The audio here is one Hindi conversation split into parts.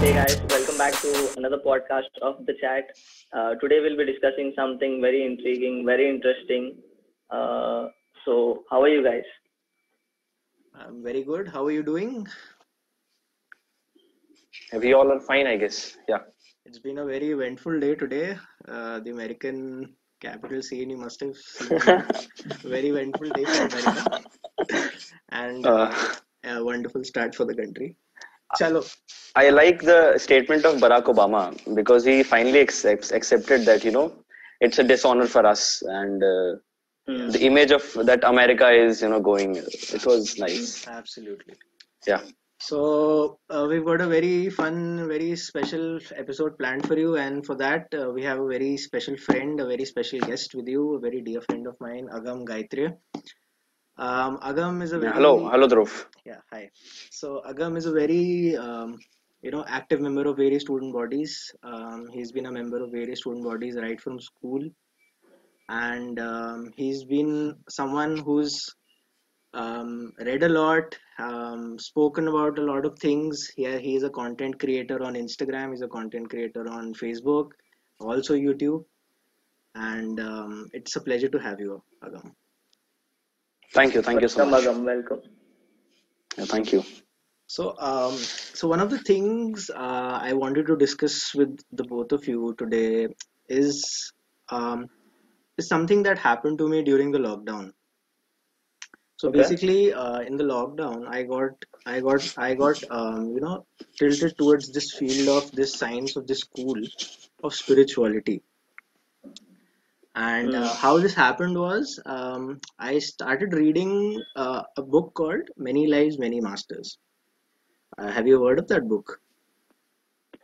Hey guys, welcome back to another podcast of the chat. Uh, today we'll be discussing something very intriguing, very interesting. Uh, so, how are you guys? I'm very good. How are you doing? We all are fine, I guess. Yeah. It's been a very eventful day today. Uh, the American capital scene, you must have seen. very eventful day for America. And Uh, a wonderful start for the country. Chalo. I like the statement of Barack Obama because he finally accepts accepted that you know it's a dishonor for us and uh, Hmm. the image of that America is you know going. It was nice. Absolutely. Yeah. So uh, we've got a very fun, very special episode planned for you, and for that uh, we have a very special friend, a very special guest with you, a very dear friend of mine, Agam Gayatri. Um, Agam is a very Hello, hello, Dhruv. yeah hi. So Agam is a very um, you know active member of various student bodies. Um, he's been a member of various student bodies right from school, and um, he's been someone who's um, read a lot, um, spoken about a lot of things. Here he is a content creator on Instagram. He's a content creator on Facebook, also YouTube. And um, it's a pleasure to have you, Agam. Thank you, thank you so much. Agam, welcome. Yeah, thank you. So, um, so one of the things uh, I wanted to discuss with the both of you today is um, is something that happened to me during the lockdown. So Okay. basically, uh, in the lockdown, I got, I got, I got, um, you know, tilted towards this field of this science of this school of spirituality. And uh, Hmm. how this happened was, um, I started reading uh, a book called Many Lives, Many Masters. Uh, have you heard of that book?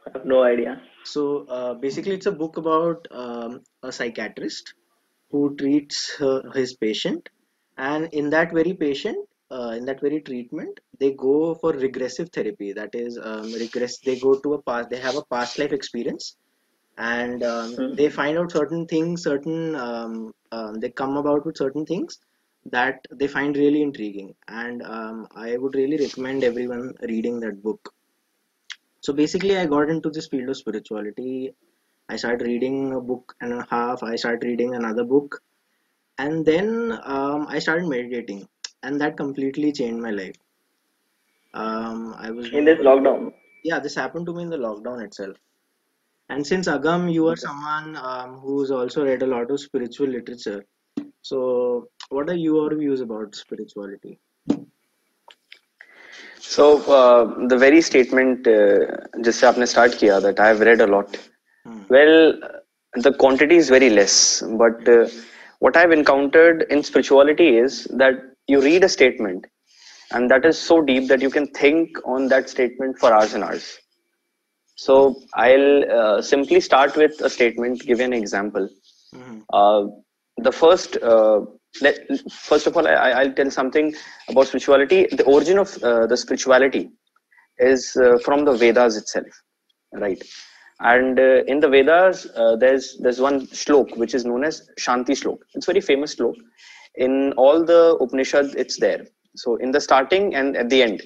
I have no idea. So uh, basically, it's a book about um, a psychiatrist who treats her, his patient, and in that very patient, uh, in that very treatment, they go for regressive therapy. That is, um, regress. They go to a past. They have a past life experience, and um, Hmm. they find out certain things. Certain um, um, they come about with certain things that they find really intriguing, and um, I would really recommend everyone reading that book. So basically i got into this field of spirituality. I started reading a book and a half. I started reading another book. And then um, i started meditating. And that completely changed my life. Um, i was In this lockdown. yeah this happened to me in the lockdown itself and since Agam, you are someone um, who's also read a lot of spiritual literature. So, what are your views about spirituality? So, uh, the very statement uh, just uh, aapne start kiya that I have read a lot. Hmm. Well, the quantity is very less, but uh, what I've encountered in spirituality is that you read a statement, and that is so deep that you can think on that statement for hours and hours. So I'll uh, simply start with a statement, give you an example. Mhm. Uh, the first, uh, let, first of all, I, I'll tell something about spirituality. The origin of uh, the spirituality is uh, from the Vedas itself, right? And uh, in the Vedas, uh, there's there's one shlok which is known as Shanti Shlok. It's a very famous shlok. In all the Upanishad, it's there. So in the starting and at the end,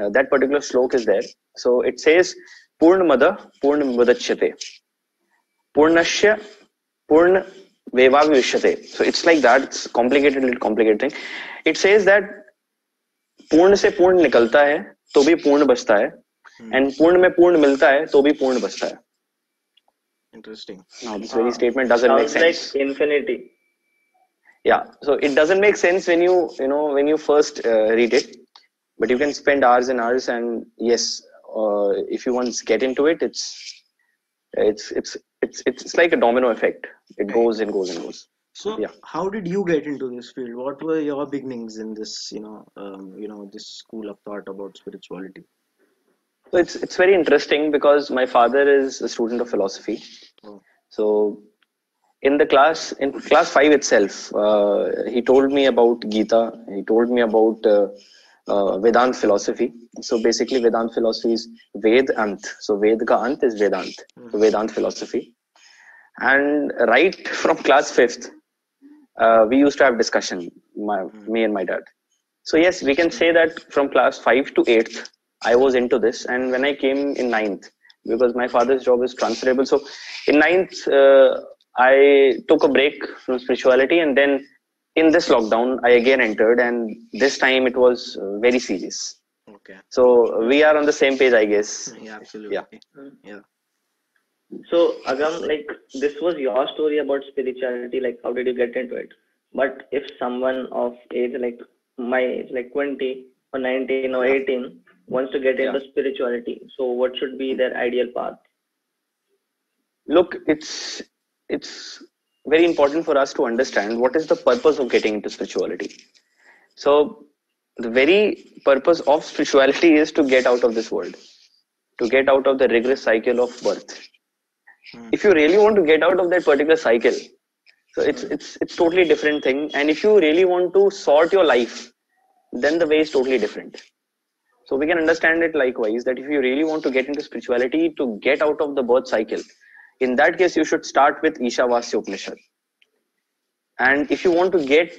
uh, that particular shlok is there. So it says, पूर्ण मद पूर्ण मदच्यते पूर्णश्य पूर्ण वेवाविष्यते so it's like that complicated little complicated it says पूर्ण से पूर्ण निकलता है तो भी पूर्ण बचता है। And hmm. पूर्ण में पूर्ण मिलता है तो भी पूर्ण बचता है। Interesting now this statement doesn't make sense like yeah so it doesn't make sense when you you know when you first read it but you can uh, if you once get into it it's it's it's it's it's like a domino effect it goes and goes and goes So, Yeah. how did you get into this field? What were your beginnings in this, you know, um, you know, this school of thought about spirituality? So it's it's very interesting because my father is a student of philosophy. Oh. So in the class in class five itself, uh, he told me about Gita. He told me about uh, uh, Vedant philosophy. So basically, Vedant philosophy is Ved Ant. So Ved ka Ant is Vedant. So Vedant philosophy. And right from class fifth, uh, we used to have discussion. My me and my dad. So yes, we can say that from class five to eighth, I was into this, and when I came in ninth, because my father's job is transferable. So in ninth, uh, I took a break from spirituality, and then in this lockdown, I again entered, and this time it was uh, very serious. Okay. So we are on the same page, I guess. Yeah, absolutely. Yeah. Yeah. So Agam, like this was your story about spirituality. Like how did you get into it? But if someone of age like my age, like 20 or 19 or 18, wants to get into spirituality, so what should be their ideal path? Look, it's it's very important for us to understand what is the purpose of getting into spirituality. So the very purpose of spirituality is to get out of this world, to get out of the rigorous cycle of birth. Hmm. If you really want to get out of that particular cycle, so it's it's it's totally different thing. And if you really want to sort your life, then the way is totally different. So we can understand it likewise that if you really want to get into spirituality to get out of the birth cycle, in that case you should start with Ishavasya Upanishad. And if you want to get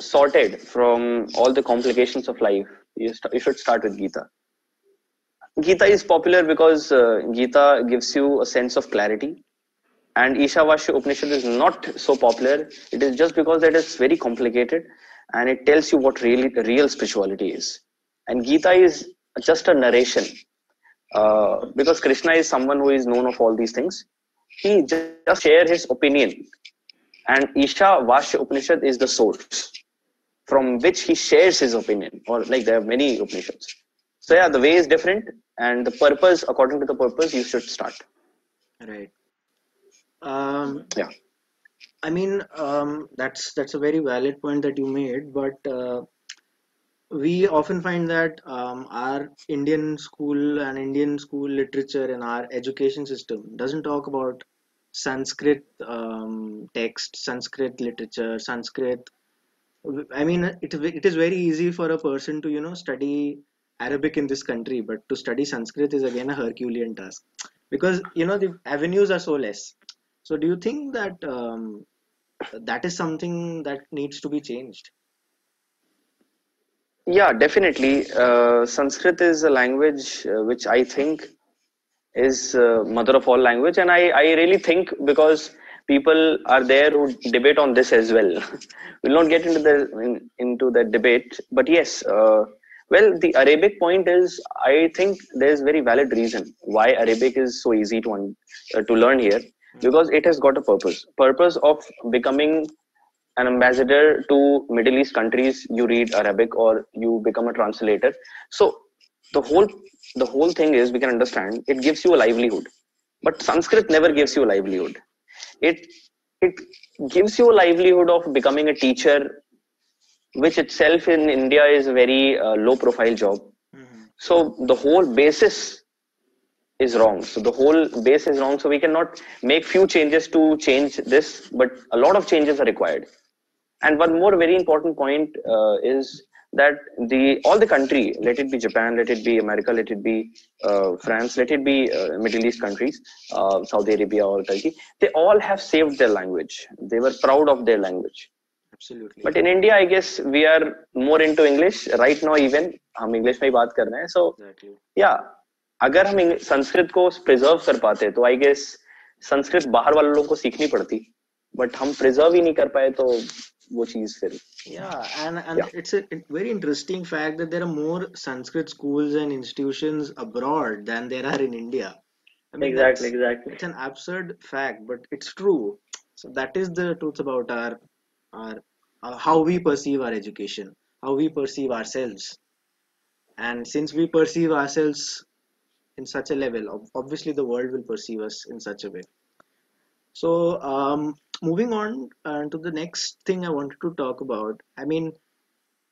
sorted from all the complications of life, you, st- you should start with Gita. Gita is popular because uh, Gita gives you a sense of clarity. And Ishavasya Upanishad is not so popular. It is just because that it's very complicated and it tells you what really real spirituality is. And Gita is just a narration. Uh, because Krishna is someone who is known of all these things. He just share his opinion. And Isha Vasya Upanishad is the source from which he shares his opinion. Or like there are many Upanishads. So yeah, the way is different and the purpose, according to the purpose, you should start. Right. Um, Yeah. I mean, um, that's that's a very valid point that you made, but uh, we often find that um, our Indian school and Indian school literature and our education system doesn't talk about Sanskrit um, text, Sanskrit literature, Sanskrit. I mean, it it is very easy for a person to you know study Arabic in this country, but to study Sanskrit is again a Herculean task because you know the avenues are so less. So, do you think that um, that is something that needs to be changed? Yeah, definitely. Uh, Sanskrit is a language uh, which I think is uh, mother of all language, and I, I really think because people are there who debate on this as well. we'll not get into the in, into that debate, but yes. Uh, well, the Arabic point is, I think there's very valid reason why Arabic is so easy to un- uh, to learn here because it has got a purpose. Purpose of becoming an ambassador to Middle East countries, you read Arabic or you become a translator. So the whole the whole thing is we can understand it gives you a livelihood, but Sanskrit never gives you a livelihood. It it gives you a livelihood of becoming a teacher, which itself in India is a very uh, low profile job. So the whole basis is wrong. So the whole base is wrong. So we cannot make few changes to change this, but a lot of changes are required And one more very important point uh, is that the all the country, let it be Japan, let it be America, let it be uh, France, let it be uh, Middle East countries, uh, Saudi Arabia or Turkey, they all have saved their language. They were proud of their language. Absolutely. But in India, I guess we are more into English right now. Even हम इंग्लिश में ही बात कर रहे हैं. So exactly. या अगर हम इंग- संस्कृत को प्रिजर्व कर पाते तो आई गेस संस्कृत बाहर वाले लोगों को सीखनी पड़ती बट हम प्रिजर्व ही नहीं कर पाए तो watching his film. Yeah. And and yeah. it's a very interesting fact that there are more sanskrit schools and institutions abroad than there are in india. I mean, exactly exactly. it's an absurd fact but it's true. So that is the truth about our our uh, how we perceive our education how we perceive ourselves. And since we perceive ourselves in such a level obviously the world will perceive us in such a way. So, um, moving on uh, to the next thing I wanted to talk about. I mean,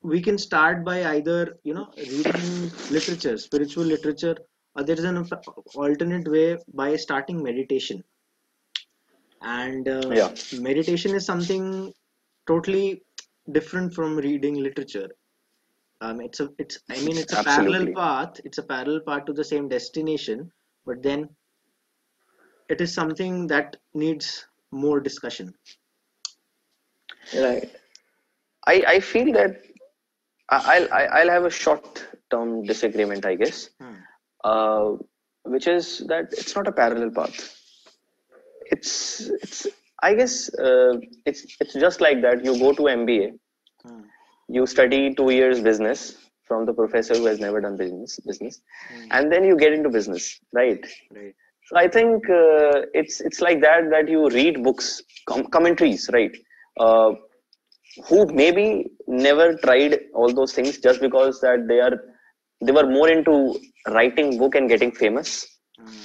we can start by either you know reading literature, spiritual literature, or there is an alternate way by starting meditation. And uh, Yeah. meditation is something totally different from reading literature. Um, it's a it's I mean it's a parallel path. It's a parallel path to the same destination, but then it is something that needs more discussion. Right. I I feel that I'll I- I'll have a short term disagreement I guess. Hmm. Uh, which is that it's not a parallel path it's it's i guess uh, it's it's just like that you go to mba Hmm. you study two years business from the professor who has never done business business Hmm. and then you get into business right Right. So i think uh, it's it's like that that you read books com- commentaries right uh, who maybe never tried all those things just because that they are they were more into writing book and getting famous Hmm.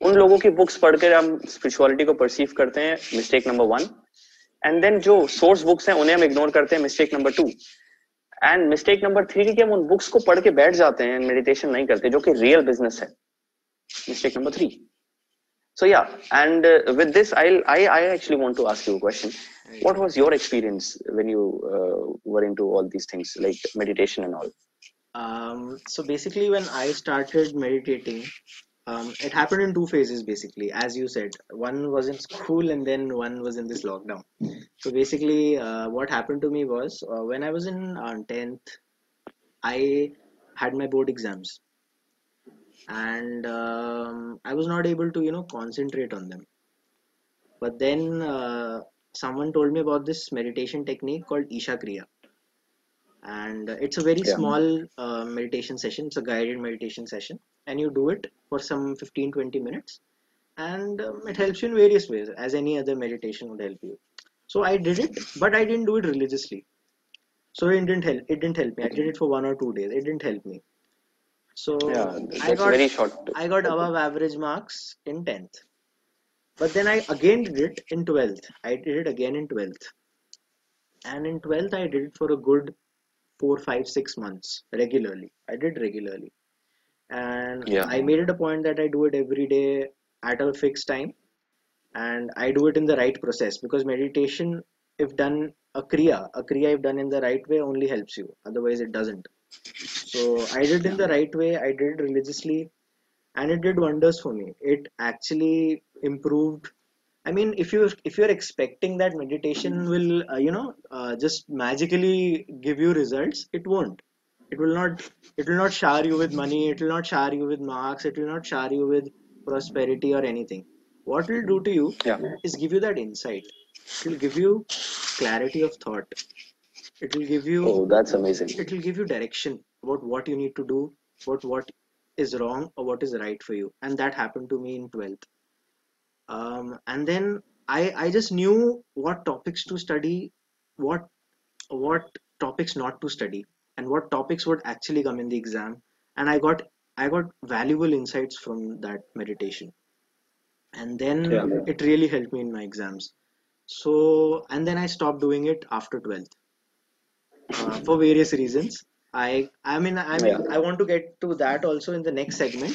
उन लोगों की बुक्स पढ़कर हम स्पिरिचुअलिटी को परसीव करते हैं mistake number one and then जो सोर्स बुक्स हैं उन्हें हम इग्नोर करते हैं mistake number two and mistake number three की कि हम उन बुक्स को पढ़ के बैठ जाते हैं मेडिटेशन नहीं करते जो कि रियल बिज़नेस है mistake number three. So yeah and uh, with this i'll I, I actually want to ask you a question. What was your experience when you uh, were into all these things like meditation and all? Um, so basically when i started meditating um, it happened in two phases basically as you said. One was in school and then one was in this lockdown. So basically uh, what happened to me was uh, when i was in uh, 10th i had my board exams and um, I was not able to, you know, concentrate on them. But then uh, someone told me about this meditation technique called Isha Kriya. And uh, it's a very Yeah. small uh, meditation session. It's a guided meditation session. And you do it for some 15 20 minutes. And um, it helps you in various ways as any other meditation would help you. So i did it but i didn't do it religiously. So it didn't help it didn't help me. I did it for one or two days. It didn't help me so yeah i got very short I got above average marks in 10th. But then I again did it in 12th. I did it again in 12th. And in 12th, I did it for a good four, five, six months regularly. I did regularly. And Yeah. I made it a point that I do it every day at a fixed time. And I do it in the right process because meditation, if done a kriya, a kriya if done in the right way only helps you. Otherwise, it doesn't. So I did in the right way. I did religiously and it did wonders for me. It actually improved i mean if you if you're expecting that meditation will uh, you know uh, just magically give you results it won't. It will not it will not shower you with money it will not shower you with marks it will not shower you with prosperity or anything. What it will do to you yeah. is give you that insight. It will give you clarity of thought it will give you oh that's amazing. it will give you direction about what you need to do what what is wrong or what is right for you. And that happened to me in 12th um, and then i i just knew what topics to study what what topics not to study and what topics would actually come in the exam. And i got i got valuable insights from that meditation. And then Yeah. it really helped me in my exams. So and then i stopped doing it after 12th uh, for various reasons. I I mean I mean Yeah. I want to get to that also in the next segment.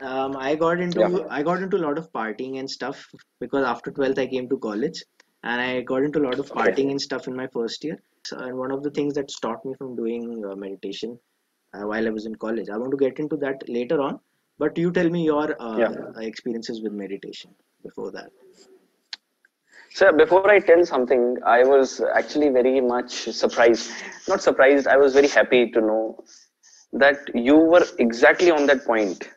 Um, I got into Yeah. I got into a lot of partying and stuff because after 12th I came to college and I got into a lot of Okay. partying and stuff in my first year. So, and one of the things that stopped me from doing uh, meditation uh, while I was in college. I want to get into that later on. But you tell me your uh, Yeah. experiences with meditation before that. So before I tell something, I was actually very much surprised. Not surprised, I was very happy to know that you were exactly on that point,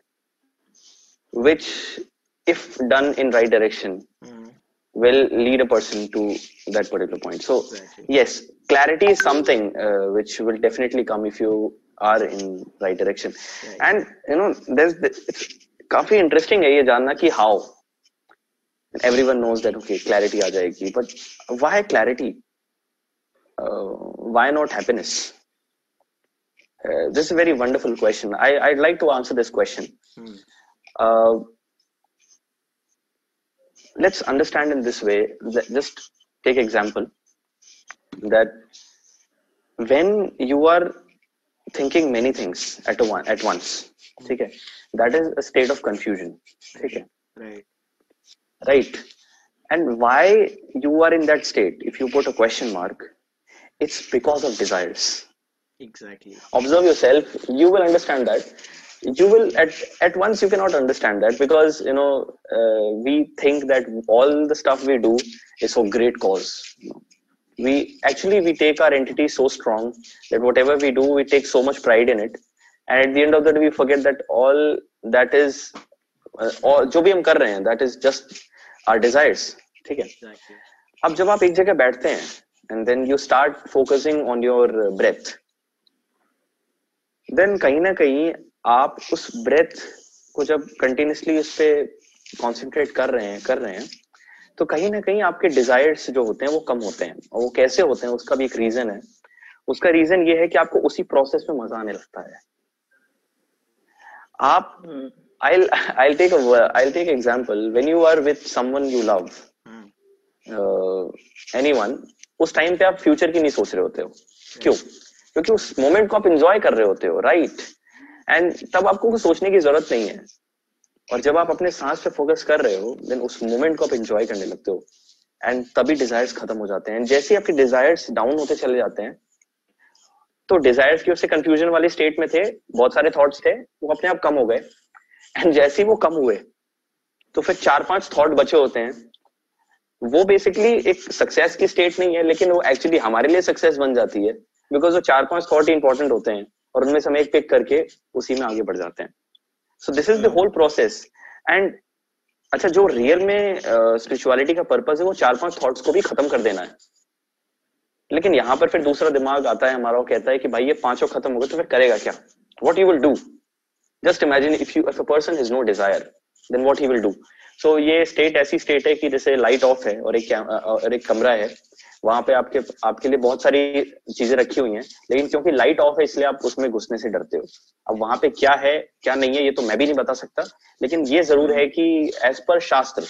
which, if done in right direction, Mm, will lead a person to that particular point. So exactly. yes, clarity is something uh, which will definitely come if you are in right direction. Right. And you know, there's it's काफी interesting है ये जानना कि how everyone knows that okay clarity आ जाएगी but why clarity uh, why not happiness uh, this is a very wonderful question I, i'd like to answer this question Mm, uh, let's understand in this way that just take example that when you are thinking many things at a one at once okay that is a state of confusion okay right. right and why you are in that state if you put a question mark it's because of desires Exactly. observe yourself you will understand that you will at at once you cannot understand that because you know uh, we think that all the stuff we do is for great cause we actually we take our entity so strong that whatever we do we take so much pride in it and at the end of the day we forget that all that is uh, और जो भी हम कर रहे हैं that is just our desires ठीक है? अब जब आप एक जगह बैठते हैं and then you start focusing on your breath then कहीं ना कहीं आप उस ब्रेथ को जब कंटिन्यूसली उस पर कॉन्सेंट्रेट कर रहे हैं कर रहे हैं तो कहीं ना कहीं आपके डिजायर्स जो होते हैं वो कम होते हैं और वो कैसे होते हैं उसका भी एक रीजन है। उसका रीजन ये है कि आपको उसी प्रोसेस में मज़ा आने लगता है। आप Hmm. I'll I'll take a I'll take example. When you are with someone you love Hmm. Anyone उस टाइम पे आप फ्यूचर की नहीं सोच रहे होते हो। क्यों? क्योंकि उस मोमेंट को आप इंजॉय कर रहे होते हो राइट एंड तब आपको कुछ सोचने की ज़रूरत नहीं है। और जब आप अपने सांस पे फोकस कर रहे हो देन उस मोमेंट को आप इंजॉय करने लगते हो। एंड तभी डिजायर्स खत्म हो जाते हैं। जैसे ही आपके डिजायर्स डाउन होते चले जाते हैं तो डिजायर्स की उससे कंफ्यूजन वाली स्टेट में थे बहुत सारे थॉट्स थे वो अपने आप कम हो गए। एंड जैसे ही वो कम हुए तो फिर चार पाँच थॉट बचे होते हैं। वो बेसिकली एक सक्सेस की स्टेट नहीं है लेकिन वो एक्चुअली हमारे लिए सक्सेस बन जाती है बिकॉज़ वो चार पाँच थॉट ही इंपॉर्टेंट होते हैं और उनमें से हम एक पिक करके उसी में आगे बढ़ जाते हैं। So this is the whole process and अच्छा जो रियल में स्पिरिचुअलिटी uh, का पर्पज है वो चार पाँच थॉट्स को भी खत्म कर देना है। लेकिन यहाँ पर फिर दूसरा दिमाग आता है हमारा वो कहता है कि भाई ये पाँचों खत्म हो गए तो फिर करेगा क्या? What you will do just imagine if you a person is no desire then what he will do so ये स्टेट ऐसी स्टेट है कि जैसे लाइट ऑफ़ है और एक और एक कमरा है, वहाँ पे आपके आपके लिए बहुत सारी चीज़ें रखी हुई हैं, लेकिन क्योंकि लाइट ऑफ़ है इसलिए आप उसमें घुसने से डरते हो। अब वहाँ पे क्या है, क्या नहीं है, ये तो मैं भी नहीं बता सकता, लेकिन ये ज़रूर है कि एज पर शास्त्र,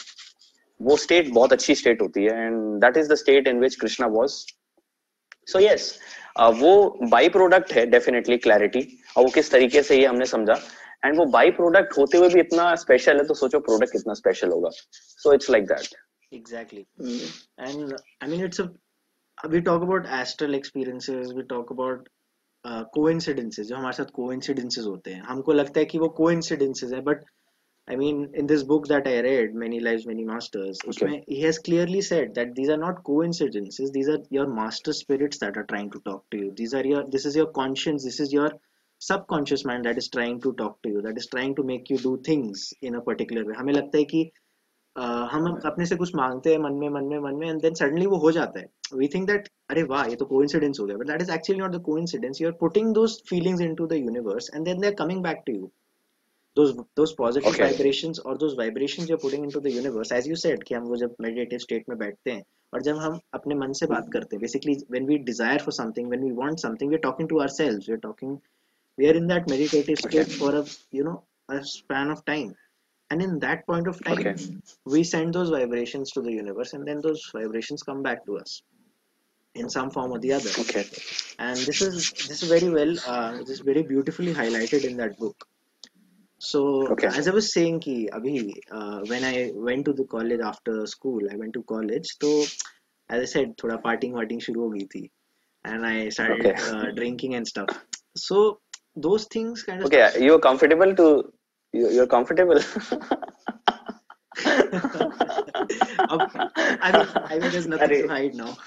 वो स्टेट बहुत अच्छी स्टेट होती है and that is the state in which Krishna was so yes वो बाई प्रोडक्ट है डेफिनेटली क्लैरिटी और वो किस तरीके से ये हमने समझा। एंड वो बाई प्रोडक्ट होते हुए भी इतना स्पेशल है तो सोचो प्रोडक्ट कितना स्पेशल होगा। So it's like that exactly and I mean it's we talk about astral experiences we talk about coincidences जो हमारे साथ कोइंसिडेंसेस होते हैं। हमको लगता है कि वो कोइंसिडेंसेस है but I mean in this book that I read many live many masters उसमें ही has clearly said that these are not coincidences these are your master spirits that are trying to talk to you these are your this is your conscious this is your subconscious mind that is trying to talk to you that is trying to make you do things in a particular way हमें लगता है कि uh, हम अपने से कुछ मांगते हैं मन में मन में मन में एंड देन सडनली वो हो जाता है वी थिंक दैट अरे वाह ये तो कोइंसिडेंस हो गया but that is actually not the coincidence you are putting those feelings into the universe and then they are coming back to you those those positive Okay. vibrations or those vibrations you're putting into the universe as you said कि हम वो जब meditative state में बैठते हैं और जब हम अपने मन से बात करते हैं basically when we desire for something when we want something we're talking to ourselves we're talking we are in that meditative state okay. for a you know a span of time and in that point of time okay. we send those vibrations to the universe and then those vibrations come back to us in some form or the other okay and this is this is very well uh, this is very beautifully highlighted in that book so okay. as i was saying ki abhi uh, when i went to the college after school i went to college so as i said thoda partying partying shuru ho gayi thi and i started okay. uh, drinking and stuff so those things kind of okay stuff. you're comfortable to you're comfortable. I, mean, I mean there's nothing to hide now.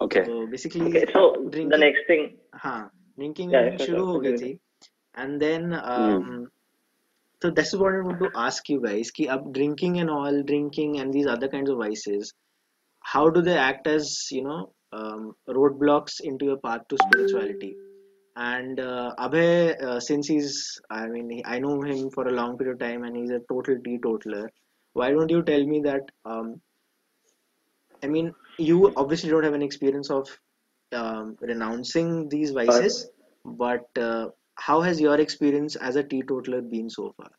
Okay. So basically okay, so drinking, the next thing. Huh, drinking yeah, shuru thi. and then hmm. um, mm. so that's what i want to ask you guys ki up drinking and all drinking and these other kinds of vices how do they act as you know um, roadblocks into your path to spirituality? And uh, Abhay, uh, since he's, I mean, he, I know him for a long period of time, and he's a total teetotaler. Why don't you tell me that? Um, I mean, you obviously don't have an experience of um, renouncing these vices, but uh, how has your experience as a teetotaler been so far?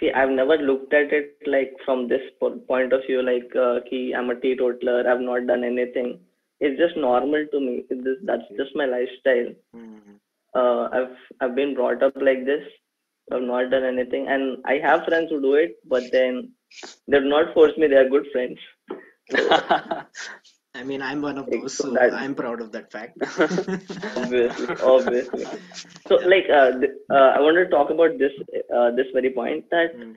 see, I've never looked at it like from this point of view, like, uh, ki I'm a teetotaler, I've not done anything it's just normal to me this that's just my lifestyle mm-hmm. uh, i've i've been brought up like this i've not done anything and i have friends who do it but then they do not force me they are good friends I mean, I'm one of those, so, I'm proud of that fact. obviously, obviously. So, yeah. like, uh, th- uh, I want to talk about this uh, this very point that mm.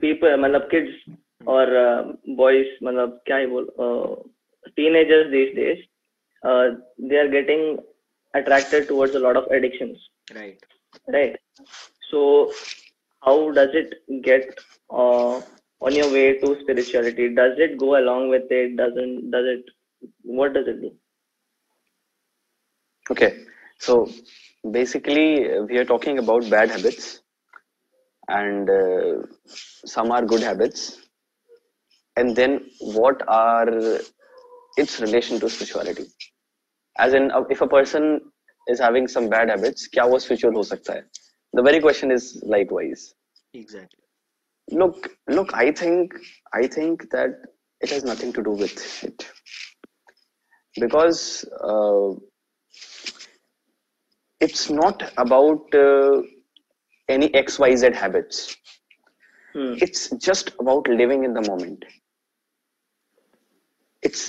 people, malab kids mm. or uh, boys, malab, uh, teenagers these days uh, they are getting attracted towards a lot of addictions. Right. Right. So how does it get uh, on your way to spirituality? Does it go along with it? Doesn't does it what does it do? Okay. So basically we are talking about bad habits and uh, some are good habits. And then what are its relation to spirituality. As in uh, if a person is having some bad habits kya wo spiritual ho sakta hai? The very question is likewise. Exactly. Look look i think i think that it has nothing to do with it. Because uh, it's not about uh, any xyz habits. Hmm. it's just about living in the moment it's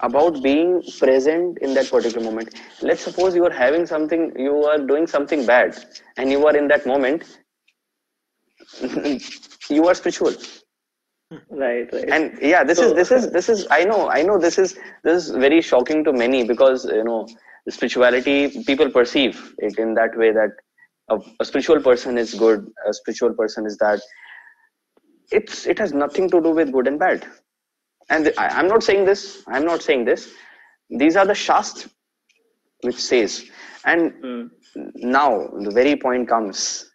about being present in that particular moment. Let's suppose you are having something you are doing something bad and you are in that moment you are spiritual. Right right. And yeah this So- is this is this is i know i know this is this is very shocking to many because you know spirituality people perceive it in that way that a, a spiritual person is good a spiritual person is that. It's it has nothing to do with good and bad and I, i'm not saying this i'm not saying this these are the shast which says and hmm. now the very point comes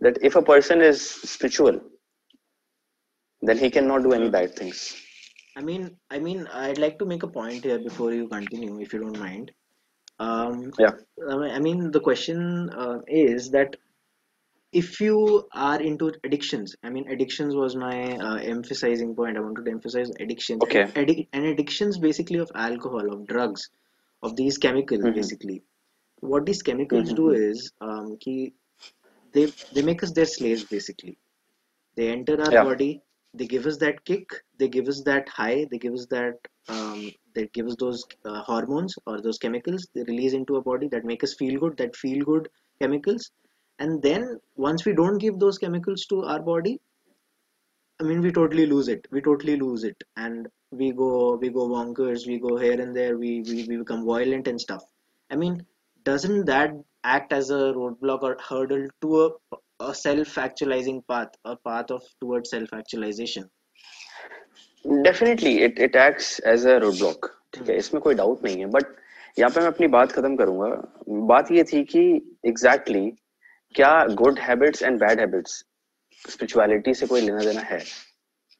that if a person is spiritual then he cannot do any bad things I mean, I mean, I'd like to make a point here before you continue, if you don't mind. Um, Yeah. I mean- I mean, the question uh, is that if you are into addictions, I mean, addictions was my uh, emphasizing point. I wanted to emphasize addictions. Okay. And, addic- and addictions basically of alcohol, of drugs, of these chemicals, Mhm. basically. What these chemicals do is, um, ki they they make us their slaves, basically. They enter our Yeah. body, they give us that kick they give us that high they give us that um, they give us those uh, hormones or those chemicals they release into our body that make us feel good that feel good chemicals and then once we don't give those chemicals to our body i mean we totally lose it we totally lose it and we go we go wonkers we go here and there we we, we become violent and stuff i mean doesn't that act as a roadblock or hurdle to a, a self-actualizing path a path of towards self-actualization definitely it it acts as a road block ठीक है इसमें कोई डाउट नहीं है बट यहाँ पे मैं अपनी बात खत्म करूंगा बात ये थी कि एग्जैक्टली exactly, क्या good habits and bad habits spirituality से कोई लेना देना है?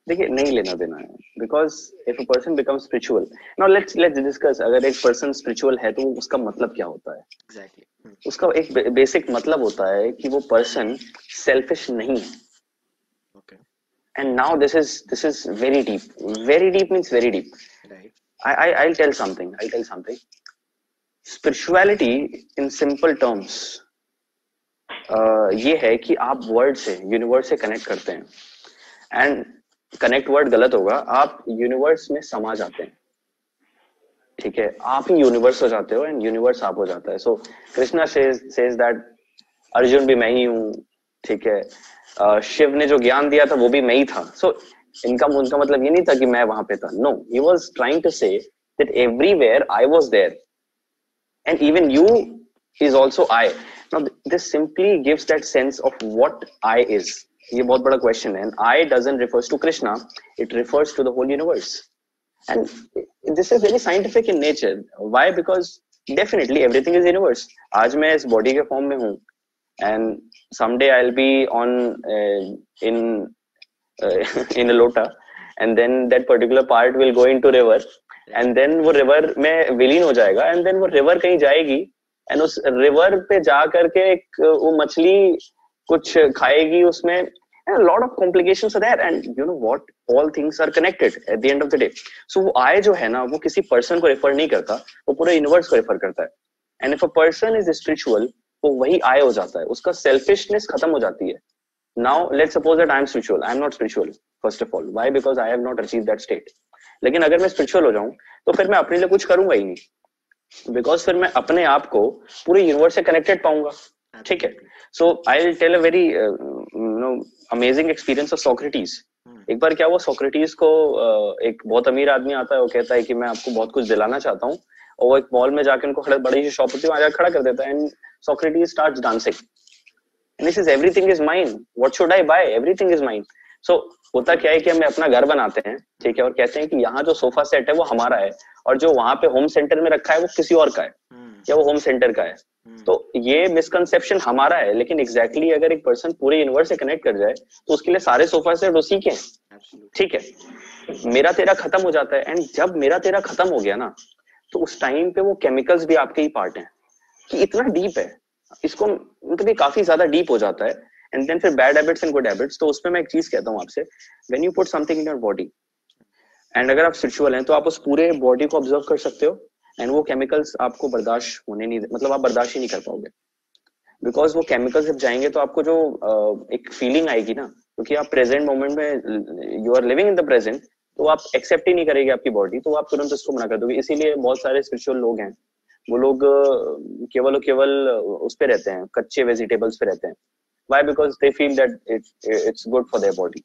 देखिए नहीं लेना देना है because if a person become spiritual now let's let's discuss अगर एक पर्सन स्पिरिचुअल है तो उसका मतलब क्या होता है? Exactly exactly. उसका एक बेसिक मतलब होता है कि वो पर्सन सेल्फिश नहीं है। And now this is this is very deep. Very deep means very deep. Right. I, I i'll tell something i'll tell something. Spirituality in simple terms uh, ये है कि आप वर्ड से यूनिवर्स से कनेक्ट करते हैं। एंड कनेक्ट वर्ड गलत होगा। आप यूनिवर्स में समा जाते हैं। ठीक है? आप ही यूनिवर्स हो जाते हो एंड यूनिवर्स आप हो जाता है। So Krishna says that Arjun भी मैं ही हूँ। ठीक है? शिव ने जो ज्ञान दिया था, वो भी मैं ही था। सो इनका, उनका मतलब ये नहीं था कि मैं वहाँ पे था। No he was trying to say that everywhere I was there and even you is also I. Now th- this simply gives that sense of what I is. ये बहुत बड़ा question है. And I doesn't refers to Krishna. It refers to the whole universe. And this is very scientific in nature. Why? Because definitely everything is universe. आज मैं इस body के form में हूँ. And someday I'll be on uh, in uh, in a lota. And then that particular part will go into river. And then वो रिवर में विलीन हो जाएगा एंड देन वो रिवर कहीं जाएगी एंड उस रिवर पे जा करके एक, वो मछली कुछ खाएगी उसमें। Lot of there and you know what all things are connected at the end of the day so वो आय जो है ना, वो किसी पर्सन को रेफर नहीं करता। वो पूरे यूनिवर्स को रेफर करता है। And if a person is spiritual वो वही आय हो जाता है। उसका सेल्फिशनेस खत्म हो जाती है। Now let suppose that I am spiritual I am not spiritual first of all why because I have not achieve that state लेकिन अगर मैं स्पिरिचुअल हो जाऊँ तो फिर मैं अपने लिए कुछ करूँगा ही नहीं। बिकॉज़ फिर मैं अपने आप को पूरे यूनिवर्स से कनेक्टेड पाऊँगा। ठीक है? So I tell a very no amazing experience of Socrates. एक बार क्या हुआ सोक्रेटिस को uh, एक बहुत अमीर आदमी आता है वो कहता है कि मैं आपको बहुत कुछ दिलाना चाहता हूँ और वो एक मॉल में जाकर उनको खड़ा बड़ी सी शॉप होती है वहाँ खड़ा कर देता है and Socrates start dancing and this is everything is mine what should I buy everything is mine so होता क्या है कि हमें अपना घर बनाते हैं ठीक है और कहते हैं कि यहाँ जो सोफा सेट है वो हमारा है और जो वहाँ पे होम सेंटर में रखा है वो किसी और का है हम्म, या वो होम सेंटर का है। हम्म, तो ये मिसकनसेप्शन हमारा है लेकिन एग्जैक्टली exactly अगर एक पर्सन पूरे यूनिवर्स से कनेक्ट कर जाए तो उसके लिए सारे सोफा सेट उसी के हैं ठीक है? मेरा तेरा खत्म हो जाता है एंड जब मेरा तेरा खत्म हो गया ना तो उस टाइम पे वो केमिकल्स भी आपके ही पार्ट हैं कि इतना डीप है इसको मतलब ये काफ़ी ज़्यादा डीप हो जाता है एंड देन फिर bad habits and good habits तो उसमें मैं एक चीज़ कहता हूँ आपसे when you put something in your body and अगर आप स्पिरिचुअल हैं तो आप उस पूरे बॉडी को ऑब्ज़र्व कर सकते हो एंड वो केमिकल्स आपको बर्दाश्त होने नहीं मतलब आप बर्दाश्त ही नहीं कर पाओगे। बिकॉज़ वो केमिकल्स जब जाएँगे तो आपको जो uh, एक फीलिंग आएगी ना क्योंकि आप प्रेजेंट मोमेंट में you are living in the present तो आप एक्सेप्ट ही नहीं करेगी आपकी बॉडी तो आप तुरंत उसको मना कर दोगे। इसीलिए बहुत सारे स्पिरिचुअल लोग हैं वो लोग केवल केवल उस पर रहते हैं कच्चे वेजिटेबल्स पे रहते हैं। Why because they feel that it's good for their body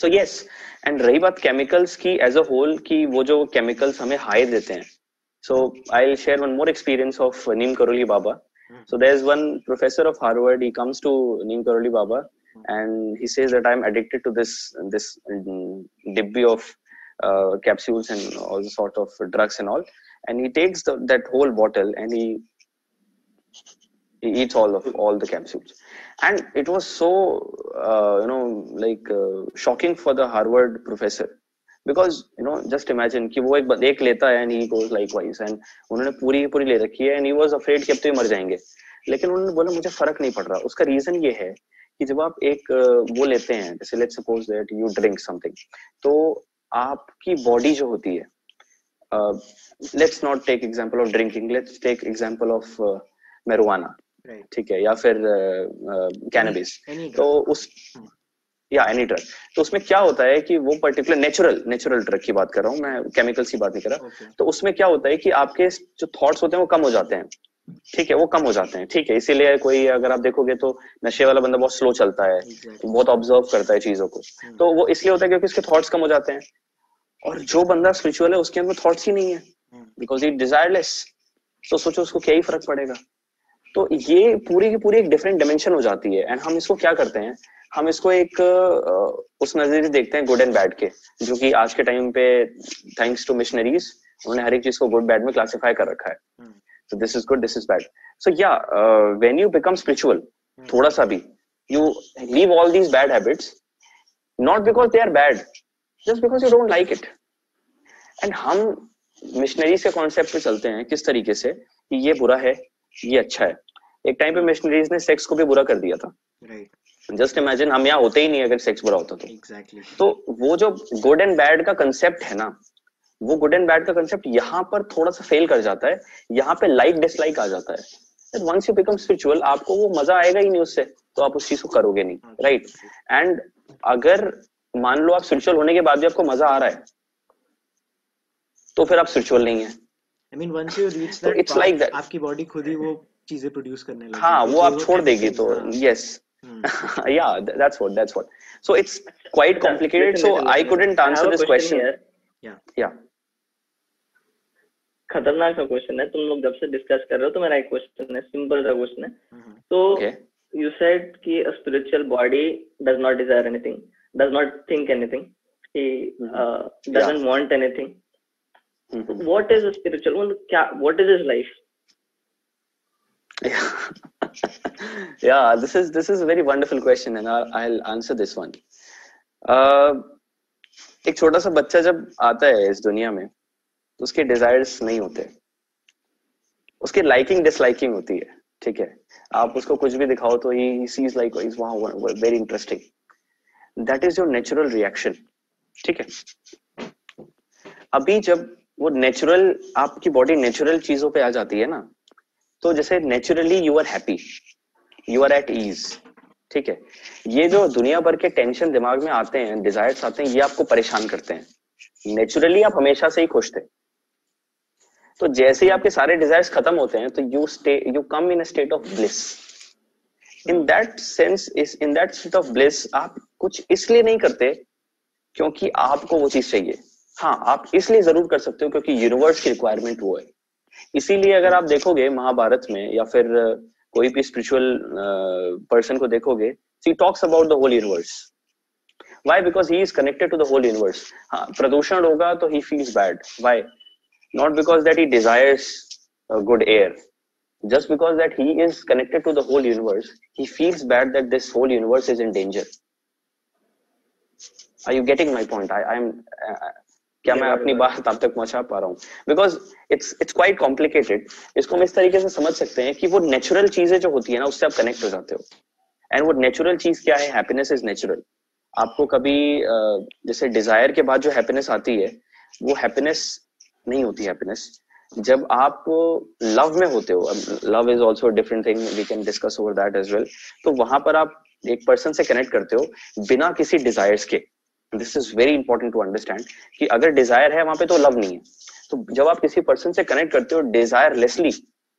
so yes and रही बात केमिकल्स की एज अ होल की वो जो केमिकल्स हमें हाई देते हैं so I share one more experience of Neem Karoli Baba So there's one professor of Harvard. He comes to Neem Karoli Baba and he says that I'm addicted to this this um, dibby of uh, capsules and all sort of drugs and all. And he takes the, that whole bottle and he he eats all of all the capsules. And it was so uh, you know like uh, shocking for the Harvard professor. Because you know just imagine कि वो एक एक लेता है and he goes like wise and उन्होंने पूरी पूरी ले रखी है एंड ही वाज अफ्रेड कि अब तो ये मर जाएँगे. लेकिन उन्होंने बोला मुझे फ़र्क नहीं पड़ रहा. उसका रीजन ये है कि जब आप एक वो लेते हैं जैसे let's suppose that you drink something तो आपकी बॉडी जो होती है let's not take example of drinking let's take example of marijuana. ठीक है या फिर कैनबिस. तो उस या एनी ड्रग तो उसमें क्या होता है कि वो पर्टिकुलर नेचुरल नेचुरल ड्रग की बात कर रहा हूँ मैं केमिकल्स की बात नहीं कर रहा। Okay. तो उसमें क्या होता है कि आपके जो थॉट्स होते हैं वो कम हो जाते हैं। ठीक है वो कम हो जाते हैं। ठीक है इसीलिए कोई अगर आप देखोगे तो नशे वाला बंदा बहुत स्लो चलता है। Exactly. बहुत ऑब्ज़र्व करता है चीज़ों को। हम्म। तो वो इसलिए होता है क्योंकि उसके थॉट्स कम हो जाते हैं। और जो बंदा स्पिरिचुअल है उसके अंदर थॉट्स ही नहीं है। बिकॉज़ इट डिजायरलेस तो सोचो उसको क्या ही फ़र्क पड़ेगा। तो ये पूरी की पूरी एक डिफरेंट डिमेंशन हो जाती है। एंड हम इसको क्या करते हैं? हम इसको एक उस नज़रिए देखते हैं गुड एंड बैड के जो कि आज के टाइम पे थैंक्स टू मिशनरीज उन्होंने हर एक चीज़ को गुड बैड में क्लासिफाई कर रखा है। this is good this is bad. So yeah uh, when you become spiritual thoda sa bhi you leave all these bad habits not because they are bad just because you don't like it. And हम मिशनरीज के कॉन्सेप्ट पे चलते हैं किस तरीके से कि ये बुरा है ये अच्छा है एक टाइम पे मिशनरीज ने सेक्स को भी बुरा कर दिया था Right. जस्ट इमेजिन हम यहाँ होते ही नहीं अगर सेक्स बुरा होता तो Exactly. तो वो जो गुड एंड बैड का कंसेप्ट है ना वो गुड एंड बैड का कंसेप्ट यहाँ पर थोड़ा सा फेल कर जाता है यहाँ पे लाइक डिसलाइक आ जाता है वंस यू बिकम स्पिरिचुअल आपको वो मज़ा आएगा ही नहीं उससे तो आप उस चीज़ को करोगे नहीं राइट okay. And right? अगर मान लो आप स्पिरिचुअल होने के बाद भी आपको मज़ा आ रहा है तो फिर आप स्पिरिचुअल नहीं है I mean once you reach that it's like that आपकी बॉडी खुद ही वो चीज़ें प्रोड्यूस करने लगेगी हाँ वो आप छोड़ देगी तो yes yeah that's what that's what so it's quite complicated so I couldn't answer this question yeah yeah खतरनाक सा क्वेश्चन है। तुम लोग जब से डिस्कस कर रहे हो तो मेरा एक क्वेश्चन है। सिंपल सा क्वेश्चन है। तो यू सेड कि spiritual body does not desire anything does not think anything he doesn't want anything Mhm. a spiritual one क्या what is his life yeah this is this is a very wonderful question and I'll, I'll answer this one uh, एक छोटा सा बच्चा जब आता है इस दुनिया में तो उसके डिजायर्स नहीं होते उसकी लाइकिंग डिसलाइकिंग होती है ठीक है आप उसको कुछ भी दिखाओ तो ही सीज लाइक वाह very interesting that is your natural reaction ठीक है अभी जब वो नेचुरल आपकी बॉडी नेचुरल चीज़ों पे आ जाती है ना। तो जैसे naturally you are happy you are at ease ठीक है। ये जो दुनिया भर के टेंशन दिमाग में आते हैं डिजायर्स आते हैं, ये आपको परेशान करते हैं। नेचुरली आप हमेशा से ही खुश थे। तो जैसे ही आपके सारे डिजायर्स खत्म होते हैं तो you stay you come in state of bliss in that sense इस in that state of bliss आप कुछ इसलिए नहीं करते, क्योंकि आपको वो चीज़ चाहिए। हाँ आप इसलिए ज़रूर कर सकते हो क्योंकि यूनिवर्स की रिक्वायरमेंट वो है। इसीलिए अगर आप देखोगे महाभारत में या फिर कोई भी स्पिरिचुअल पर्सन को देखोगे see talks about the whole universe why because he is connected to the whole universe हाँ प्रदूषण होगा तो he feels bad why not because that he desires good air just because that he is connected to the whole universe he feels bad that this whole universe is in danger are you getting my point I I क्या मैं अपनी बात आप तक पहुँचा पा रहा हूँ? Because it's it's quite complicated इसको हम इस तरीके से समझ सकते हैं कि वो नेचुरल चीज़ें जो होती है ना, उससे आप कनेक्ट हो जाते हो। एंड वो नेचुरल चीज़ क्या है? हैप्पीनेस इज़ नेचुरल आपको कभी जैसे डिज़ायर के बाद जो हैप्पीनेस आती है, वो हैप्पीनेस नहीं होती हैप्पीनेस जब आप लव में होते हो love is also different thing we can discuss over that as well तो वहाँ पर आप एक पर्सन से कनेक्ट करते हो बिना किसी डिजायर्स के। This is very important to understand कि अगर डिज़ायर है वहाँ पे तो लव नहीं है। तो जब आप किसी पर्सन से कनेक्ट करते हो डिज़ायर लेसली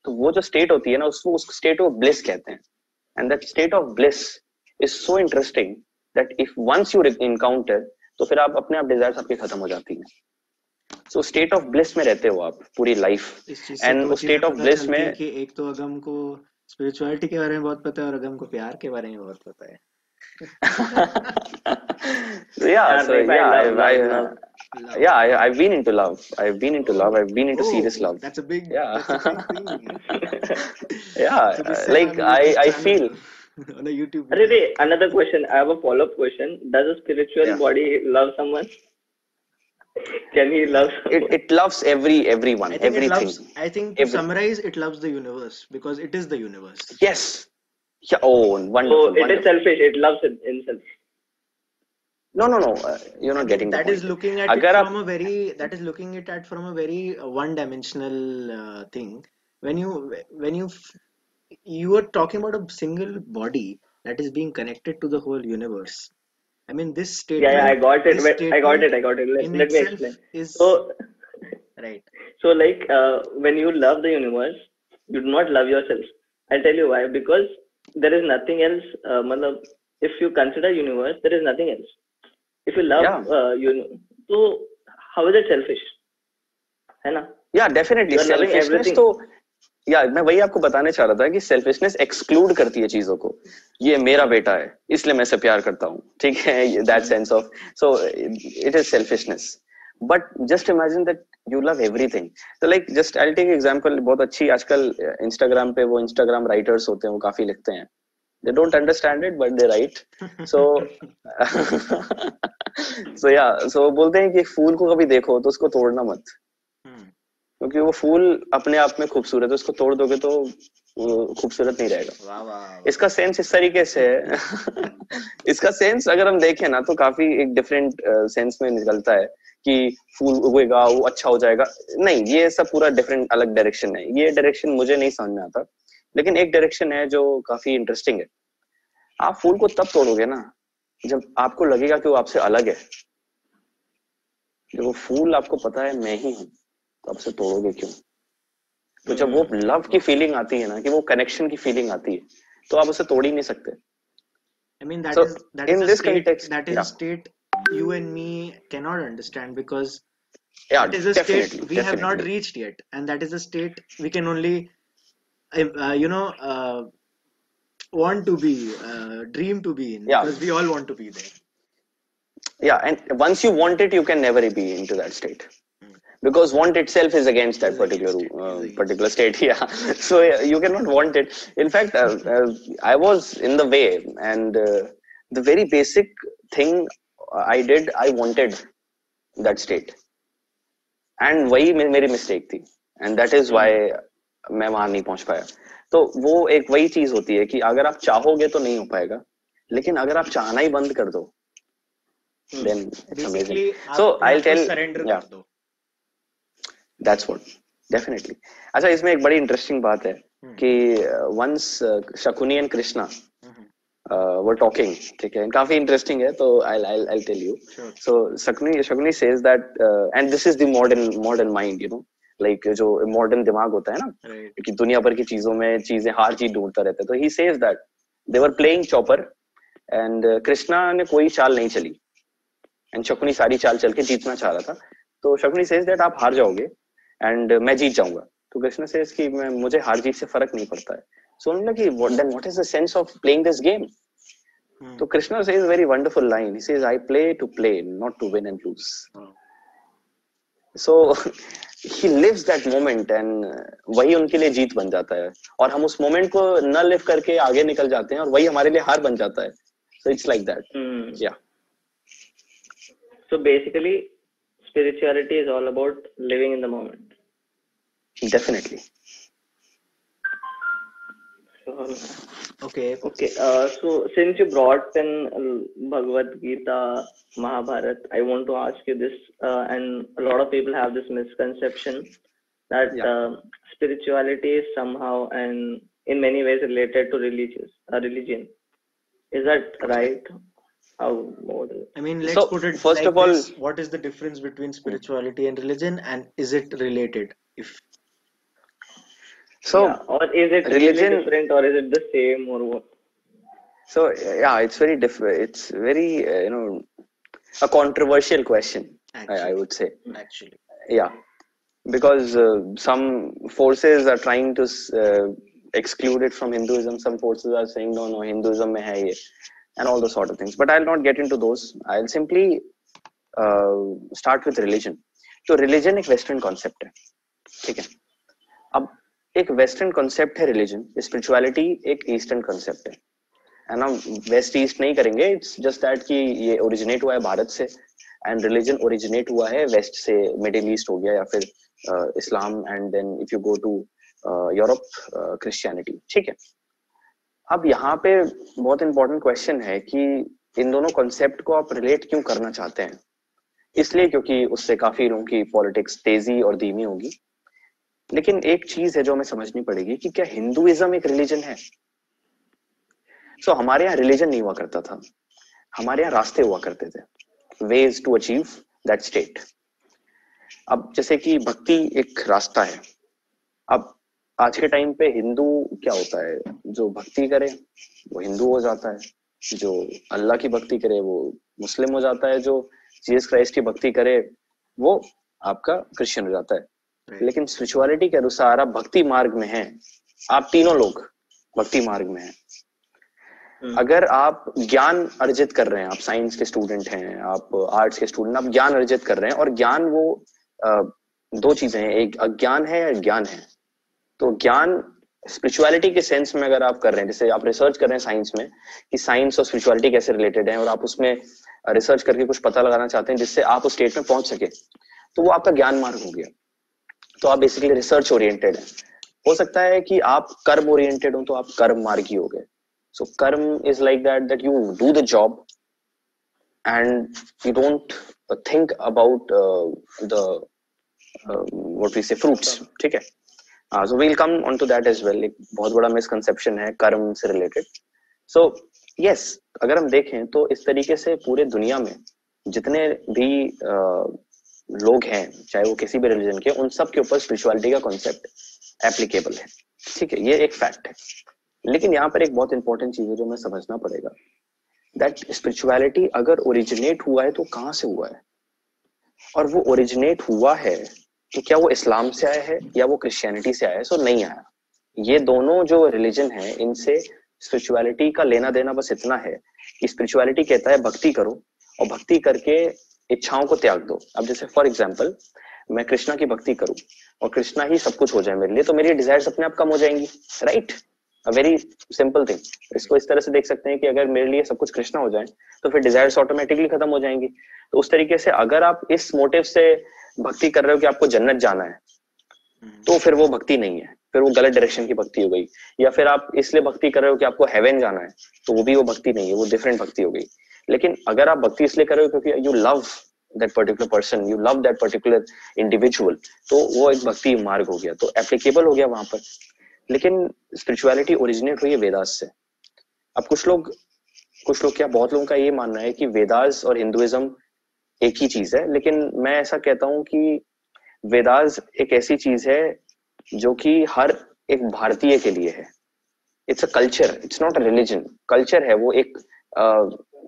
तो वो जो स्टेट होती है ना उसको उस स्टेट ऑफ़ ब्लिस कहते हैं। And that state of bliss is so interesting that if once you encounter तो फिर आप अपने आप डिज़ायर आपकी खत्म हो जाती है। सो स्टेट ऑफ़ ब्लिस में रहते हो आप पूरी लाइफ एंड उस स्टेट ऑफ़ ब्लिस में एक तो अगम को स्पिरिचुअलिटी के बारे में बहुत पता है और अगम को प्यार के बारे में बहुत पता है। Yeah, so yeah, I, I, uh, yeah, I, I've been into love. I've been into love. I've been into oh, serious love. That's a big, yeah, that's a big thing. yeah. So like I, I feel. on a YouTube. Arre, another question. I have a follow-up question. Does a spiritual Yeah. body love someone? Can he love someone? It, it loves every everyone, I think everything. it loves. I think to Every- summarize, it loves the universe because it is the universe. Yes. Yeah, oh, wonderful. So it wonderful. is selfish. It loves itself. No, no, no. Uh, you're not getting that. That is looking at Agar it from a very that is looking it at from a very uh, one-dimensional uh, thing. When you when you you are talking about a single body that is being connected to the whole universe. I mean, this statement. Yeah, yeah I got it. I got it. I got it. Let, let me explain. Is, so, right. So, like, uh, when you love the universe, you do not love yourself. I'll tell you why. Because there is nothing else. Uh, matlab, if you consider universe, there is nothing else. If you love, Yeah. uh, you so how is it selfish? है ना? या definitely You are loving selfishness तो या मैं वही आपको बताने चाह रहा था कि सेल्फिशनेस एक्सक्लूड करती है चीज़ों को ये मेरा बेटा है इसलिए मैं इसे प्यार करता हूँ ठीक है that sense of so it is selfishness but just imagine that you love everything तो like just I take example बहुत अच्छी आजकल इंस्टाग्राम पे वो इंस्टाग्राम राइटर्स होते हैं वो काफ़ी लिखते हैं। They don't understand it but they write. So so yeah so बोलते हैं कि फूल को कभी देखो तो उसको तोड़ना मत। Hmm. क्योंकि वो फूल अपने आप में खूबसूरत है उसको तोड़ दोगे तो खूबसूरत नहीं रहेगा. इसका सेंस इस तरीके से है। इसका सेंस अगर हम देखें ना तो काफ़ी एक डिफरेंट सेंस में निकलता है। कि फूल उगेगा वो अच्छा हो जाएगा। नहीं ये सब पूरा डिफरेंट अलग डायरेक्शन है। ये डायरेक्शन मुझे नहीं समझ में आता। लेकिन एक डायरेक्शन है जो काफ़ी इंटरेस्टिंग है। आप फूल को तब तोड़ोगे ना जब आपको लगेगा कि वो आपसे अलग है। जब वो फूल आपको पता है मैं ही हूँ। तो आपसे तोड़ोगे क्यों? तो जब वो लव की फीलिंग आती है ना कि वो कनेक्शन की फीलिंग आती है तो आप उसे तोड़ ही नहीं सकते। I mean that So, is that is a state context, that is yeah. state you and me cannot understand because yeah that is a definitely state we have not reached yet. And that is a state we can only uh, you know uh, want to be uh, dream to be in Yeah. because we all want to be there. Yeah and once you want it you can never be into that state. Because want itself is against that particular it, uh, particular state yeah. So yeah, you cannot want it. In fact uh, uh, i was in the way and uh, the very basic thing i did i wanted that state. And वही मेरी मिस्टेक थी. एंड दैट इज़ वाई मैं वहाँ नहीं पहुँच पाया. तो वो एक वही चीज़ होती है कि अगर आप चाहोगे तो नहीं हो पाएगा. लेकिन अगर आप चाहना ही बंद कर दो tell surrender yeah. कर that's what definitely. अच्छा इसमें एक बड़ी इंटरेस्टिंग बात है कि once Shakuni and Krishna Mhm. Were talking ठीक है? काफ़ी इंटरेस्टिंग है तो I I I tell you Sure. so Shakuni Shakuni says that uh, and this is the modern modern mind you know? Like जो मॉडर्न दिमाग होता है ना right. कि दुनिया भर की चीज़ों में चीज़ें हर चीज़ ढूंढता रहता है। तो he says that they were playing chaupar and Krishna ने कोई चाल नहीं चली। एंड शकुनी सारी चाल चल के जीतना चाह रहा था। तो शकुनी सेज दैट आप हार जाओगे एंड मैं जीत जाऊँगा। तो कृष्णा सेज कि मैं मुझे हार जीत से फ़र्क नहीं पड़ता है। सो so, कि then what is the sense of playing this game तो Krishna says very wonderful line he says I play to play not to win and lose so he lives that moment and वही उनके लिए जीत बन जाता है। और हम उस मोमेंट को न लिव करके आगे निकल जाते हैं और वही हमारे लिए हार बन जाता है। सो इट्स लाइक दैट या so basically spirituality is all about living in the moment. Definitely. Okay okay uh, so since you brought in bhagavad gita mahabharat i want to ask you this uh, and a lot of people have this misconception that yeah. uh, spirituality is somehow and in many ways related to religious uh, religion is that right how i mean let's so, put it first like of all this. what is the difference between spirituality and religion and is it related if so yeah. or is it religion really different or is it the same or what so yeah it's very different it's very uh, you know a controversial question actually, I, I, would say actually yeah because uh, some forces are trying to uh, exclude it from hinduism some forces are saying no no hinduism mein hai ye, and all those sort of things but i'll not get into those i'll simply uh, start with religion so religion एक वेस्टर्न कॉन्सेप्ट है ठीक है अब एक वेस्टर्न कॉन्सेप्ट है रिलीजन स्पिरिचुअलिटी एक ईस्टर्न कॉन्सेप्ट है. है ना? वेस्ट ईस्ट नहीं करेंगे. इट्स जस्ट दैट कि ये ओरिजिनेट हुआ है भारत से. एंड रिलीजन ओरिजिनेट हुआ है वेस्ट से मिडिल ईस्ट हो गया या फिर Islam and then if you go to Europe Christianity ठीक है? अब यहाँ पे बहुत इंपॉर्टेंट क्वेश्चन है कि इन दोनों कॉन्सेप्ट को आप रिलेट क्यों करना चाहते हैं? इसलिए क्योंकि उससे काफ़ी लोगों की पॉलिटिक्स तेज़ी और धीमी होगी. लेकिन एक चीज़ है जो हमें समझनी पड़ेगी कि क्या हिंदुइज्म एक रिलीजन है? सो so, हमारे यहाँ रिलीजन नहीं हुआ करता था। हमारे यहाँ रास्ते हुआ करते थे। Ways to achieve that state अब जैसे कि भक्ति एक रास्ता है। अब आज के टाइम पे हिंदू क्या होता है? जो भक्ति करे वो हिंदू हो जाता है। जो अल्लाह की भक्ति करे वो मुस्लिम हो जाता है। जो जीसस क्राइस्ट की भक्ति करे वो आपका क्रिश्चियन हो जाता है। लेकिन स्पिरिचुअलिटी के अनुसार आप भक्ति मार्ग में हैं। आप तीनों लोग भक्ति मार्ग में हैं। हम्म। अगर आप ज्ञान अर्जित कर रहे हैं आप साइंस के स्टूडेंट हैं आप आर्ट्स के स्टूडेंट आप ज्ञान अर्जित कर रहे हैं और ज्ञान वो आ, दो चीज़ें हैं। एक अज्ञान है या ज्ञान है। तो ज्ञान स्पिरिचुअलिटी के सेंस में अगर आप कर रहे हैं जैसे आप रिसर्च कर रहे हैं साइंस में कि साइंस और स्पिरिचुअलिटी कैसे रिलेटेड है और आप उसमें रिसर्च करके कुछ पता लगाना चाहते हैं जिससे आप उस स्टेट में पहुँच सके तो वो आपका ज्ञान मार्ग हो गया। तो आप बेसिकली रिसर्च ओरिएंटेड है। हो सकता है कि आप कर्म ओरिएंटेड हो तो आप कर्म मार्गी हो गए। So karma is like that that you do the job and you don't think about the what we say fruits ठीक है? हाँ so we'll come on to that as well एक बहुत बड़ा मिसकंसेप्शन है कर्म से रिलेटेड सो यस अगर हम देखें तो इस तरीके से पूरे दुनिया में जितने भी uh, लोग हैं, चाहे वो किसी भी रिलीजन के, उन सब के ऊपर स्पिरिचुअलिटी का कॉन्सेप्ट एप्लीकेबल है। ठीक है, ये एक फैक्ट है। लेकिन यहाँ पर एक बहुत इंपॉर्टेंट चीज़ है जो हमें समझना पड़ेगा। दैट स्पिरिचुअलिटी अगर ओरिजिनेट हुआ है तो कहाँ से हुआ है? और वो ओरिजिनेट हुआ है तो क्या वो इस्लाम से आया है या वो क्रिश्चियनिटी से आया है? सो नहीं आया। ये दोनों जो रिलीजन है, इनसे स्पिरिचुअलिटी का लेना देना बस इतना है कि स्पिरिचुअलिटी कहता है, भक्ति करो। और भक्ति करके इच्छाओं को त्याग दो। अब जैसे फॉर एग्ज़ाम्पल मैं कृष्णा की भक्ति करूँ और कृष्णा ही सब कुछ हो जाए मेरे लिए तो मेरी डिजायर्स अपने आप कम हो जाएँगी right a very simple thing इसको इस तरह से देख सकते हैं कि अगर मेरे लिए सब कुछ कृष्णा हो जाए तो फिर डिजायर्स ऑटोमेटिकली खत्म हो जाएँगी। तो उस तरीके से अगर आप इस मोटिव से भक्ति कर रहे हो कि आपको जन्नत जाना है तो फिर वो भक्ति नहीं है। फिर वो गलत डायरेक्शन की भक्ति हो गई। या फिर आप इसलिए भक्ति कर रहे हो कि आपको हेवन जाना है तो वो भी वो भक्ति नहीं है वो डिफरेंट भक्ति हो गई। लेकिन अगर आप भक्ति इसलिए कर रहे हो क्योंकि you love that particular person you love that particular individual तो वो एक भक्ति मार्ग हो गया तो एप्लीकेबल हो गया वहाँ पर। लेकिन स्पिरिचुअलिटी ओरिजिनेट हुई है वेदास से। अब कुछ लोग कुछ लोग क्या, बहुत लोगों का ये मानना है कि वेदास और हिंदुइज्म एक ही चीज़ है, लेकिन मैं ऐसा कहता हूँ कि वेदास एक ऐसी चीज़ है जो कि हर एक भारतीय के लिए है। It's a culture it's not a religion culture है वो एक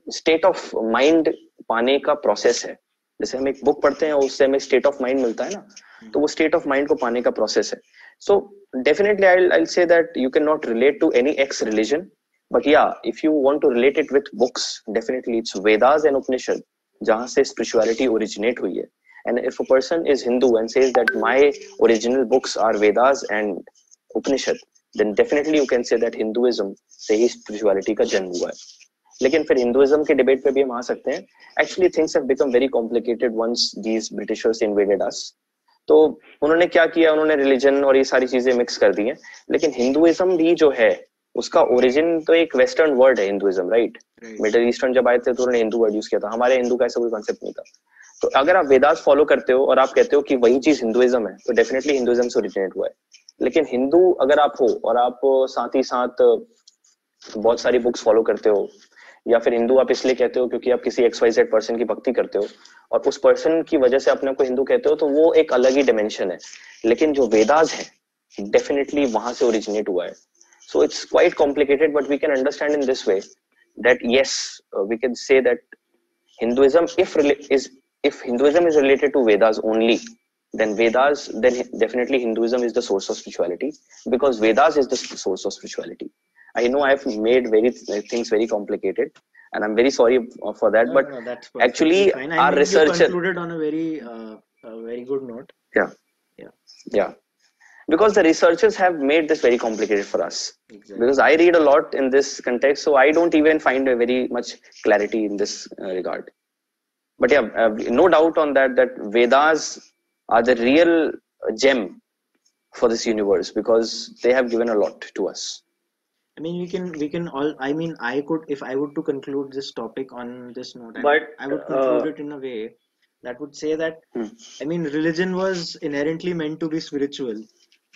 स्टेट ऑफ़ माइंड पाने का प्रोसेस है। जैसे हम एक बुक पढ़ते हैं, उससे हमें स्टेट ऑफ़ माइंड मिलता है ना तो वो स्टेट ऑफ़ माइंड को पाने का प्रोसेस है। सो definitely I I say that you can not relate to any x religion but या if you want to relate it with books definitely it's Vedas and Upanishad जहाँ से स्पिरिचुअलिटी ओरिजिनेट हुई है। And if a person is Hindu and says that my original books are Vedas and Upanishad then definitely you can say that Hinduism से ही स्पिरिचुअलिटी का जन्म हुआ है। लेकिन फिर हिंदुइज्म के डिबेट पे भी हम आ सकते हैं। Actually things have become very complicated once these Britishers invaded us तो उन्होंने क्या किया? उन्होंने रिलीजन और ये सारी चीज़ें मिक्स कर दी हैं। लेकिन हिंदुइज्म भी जो है उसका ओरिजिन तो एक वेस्टर्न वर्ड है हिंदुइज्म राइट मिडिल ईस्टर्न जब आए थे तो उन्होंने हिंदू वर्ड यूज़ किया था। हमारे हिंदू का ऐसा कोई कॉन्सेप्ट नहीं था। तो अगर आप वेदास फॉलो करते हो और आप कहते हो कि वही चीज़ हिंदुइज्म है तो डेफिनेटली हिंदुइज्म से ओरिजिनेट हुआ है। लेकिन हिंदू अगर आप हो और आप साथ ही साथ बहुत सारी बुक्स फॉलो करते हो या फिर हिंदू आप इसलिए कहते हो क्योंकि आप किसी एक्स वाई पर्सन की भक्ति करते हो और उस पर्सन की वजह से अपने को हिंदू कहते हो तो वो एक अलग ही डायमेंशन है। लेकिन जो वेदाज है डेफिनेटली वहाँ से ओरिजिनेट हुआ है। So it's quite complicated but we can understand in this way that yes we can say that Hinduism if is if Hinduism is related to Vedas only then vedas, then definitely hinduism is the source of spirituality because vedas is the source of spirituality I know I've made very things very complicated, and I'm very sorry for that. No, but no, actually, fine. I our research concluded on a very, uh, a very good note. Yeah. Yeah. Yeah. Because the researchers have made this very complicated for us. Exactly. Because I read a lot in this context, so I don't even find a very much clarity in this uh, regard. But yeah, uh, no doubt on that. That Vedas are the real gem for this universe because they have given a lot to us. I mean, we can we can all. I mean, I could if I would to conclude this topic on this note, I, But, would, I would conclude uh, it in a way that would say that Hmm. I mean, religion was inherently meant to be spiritual,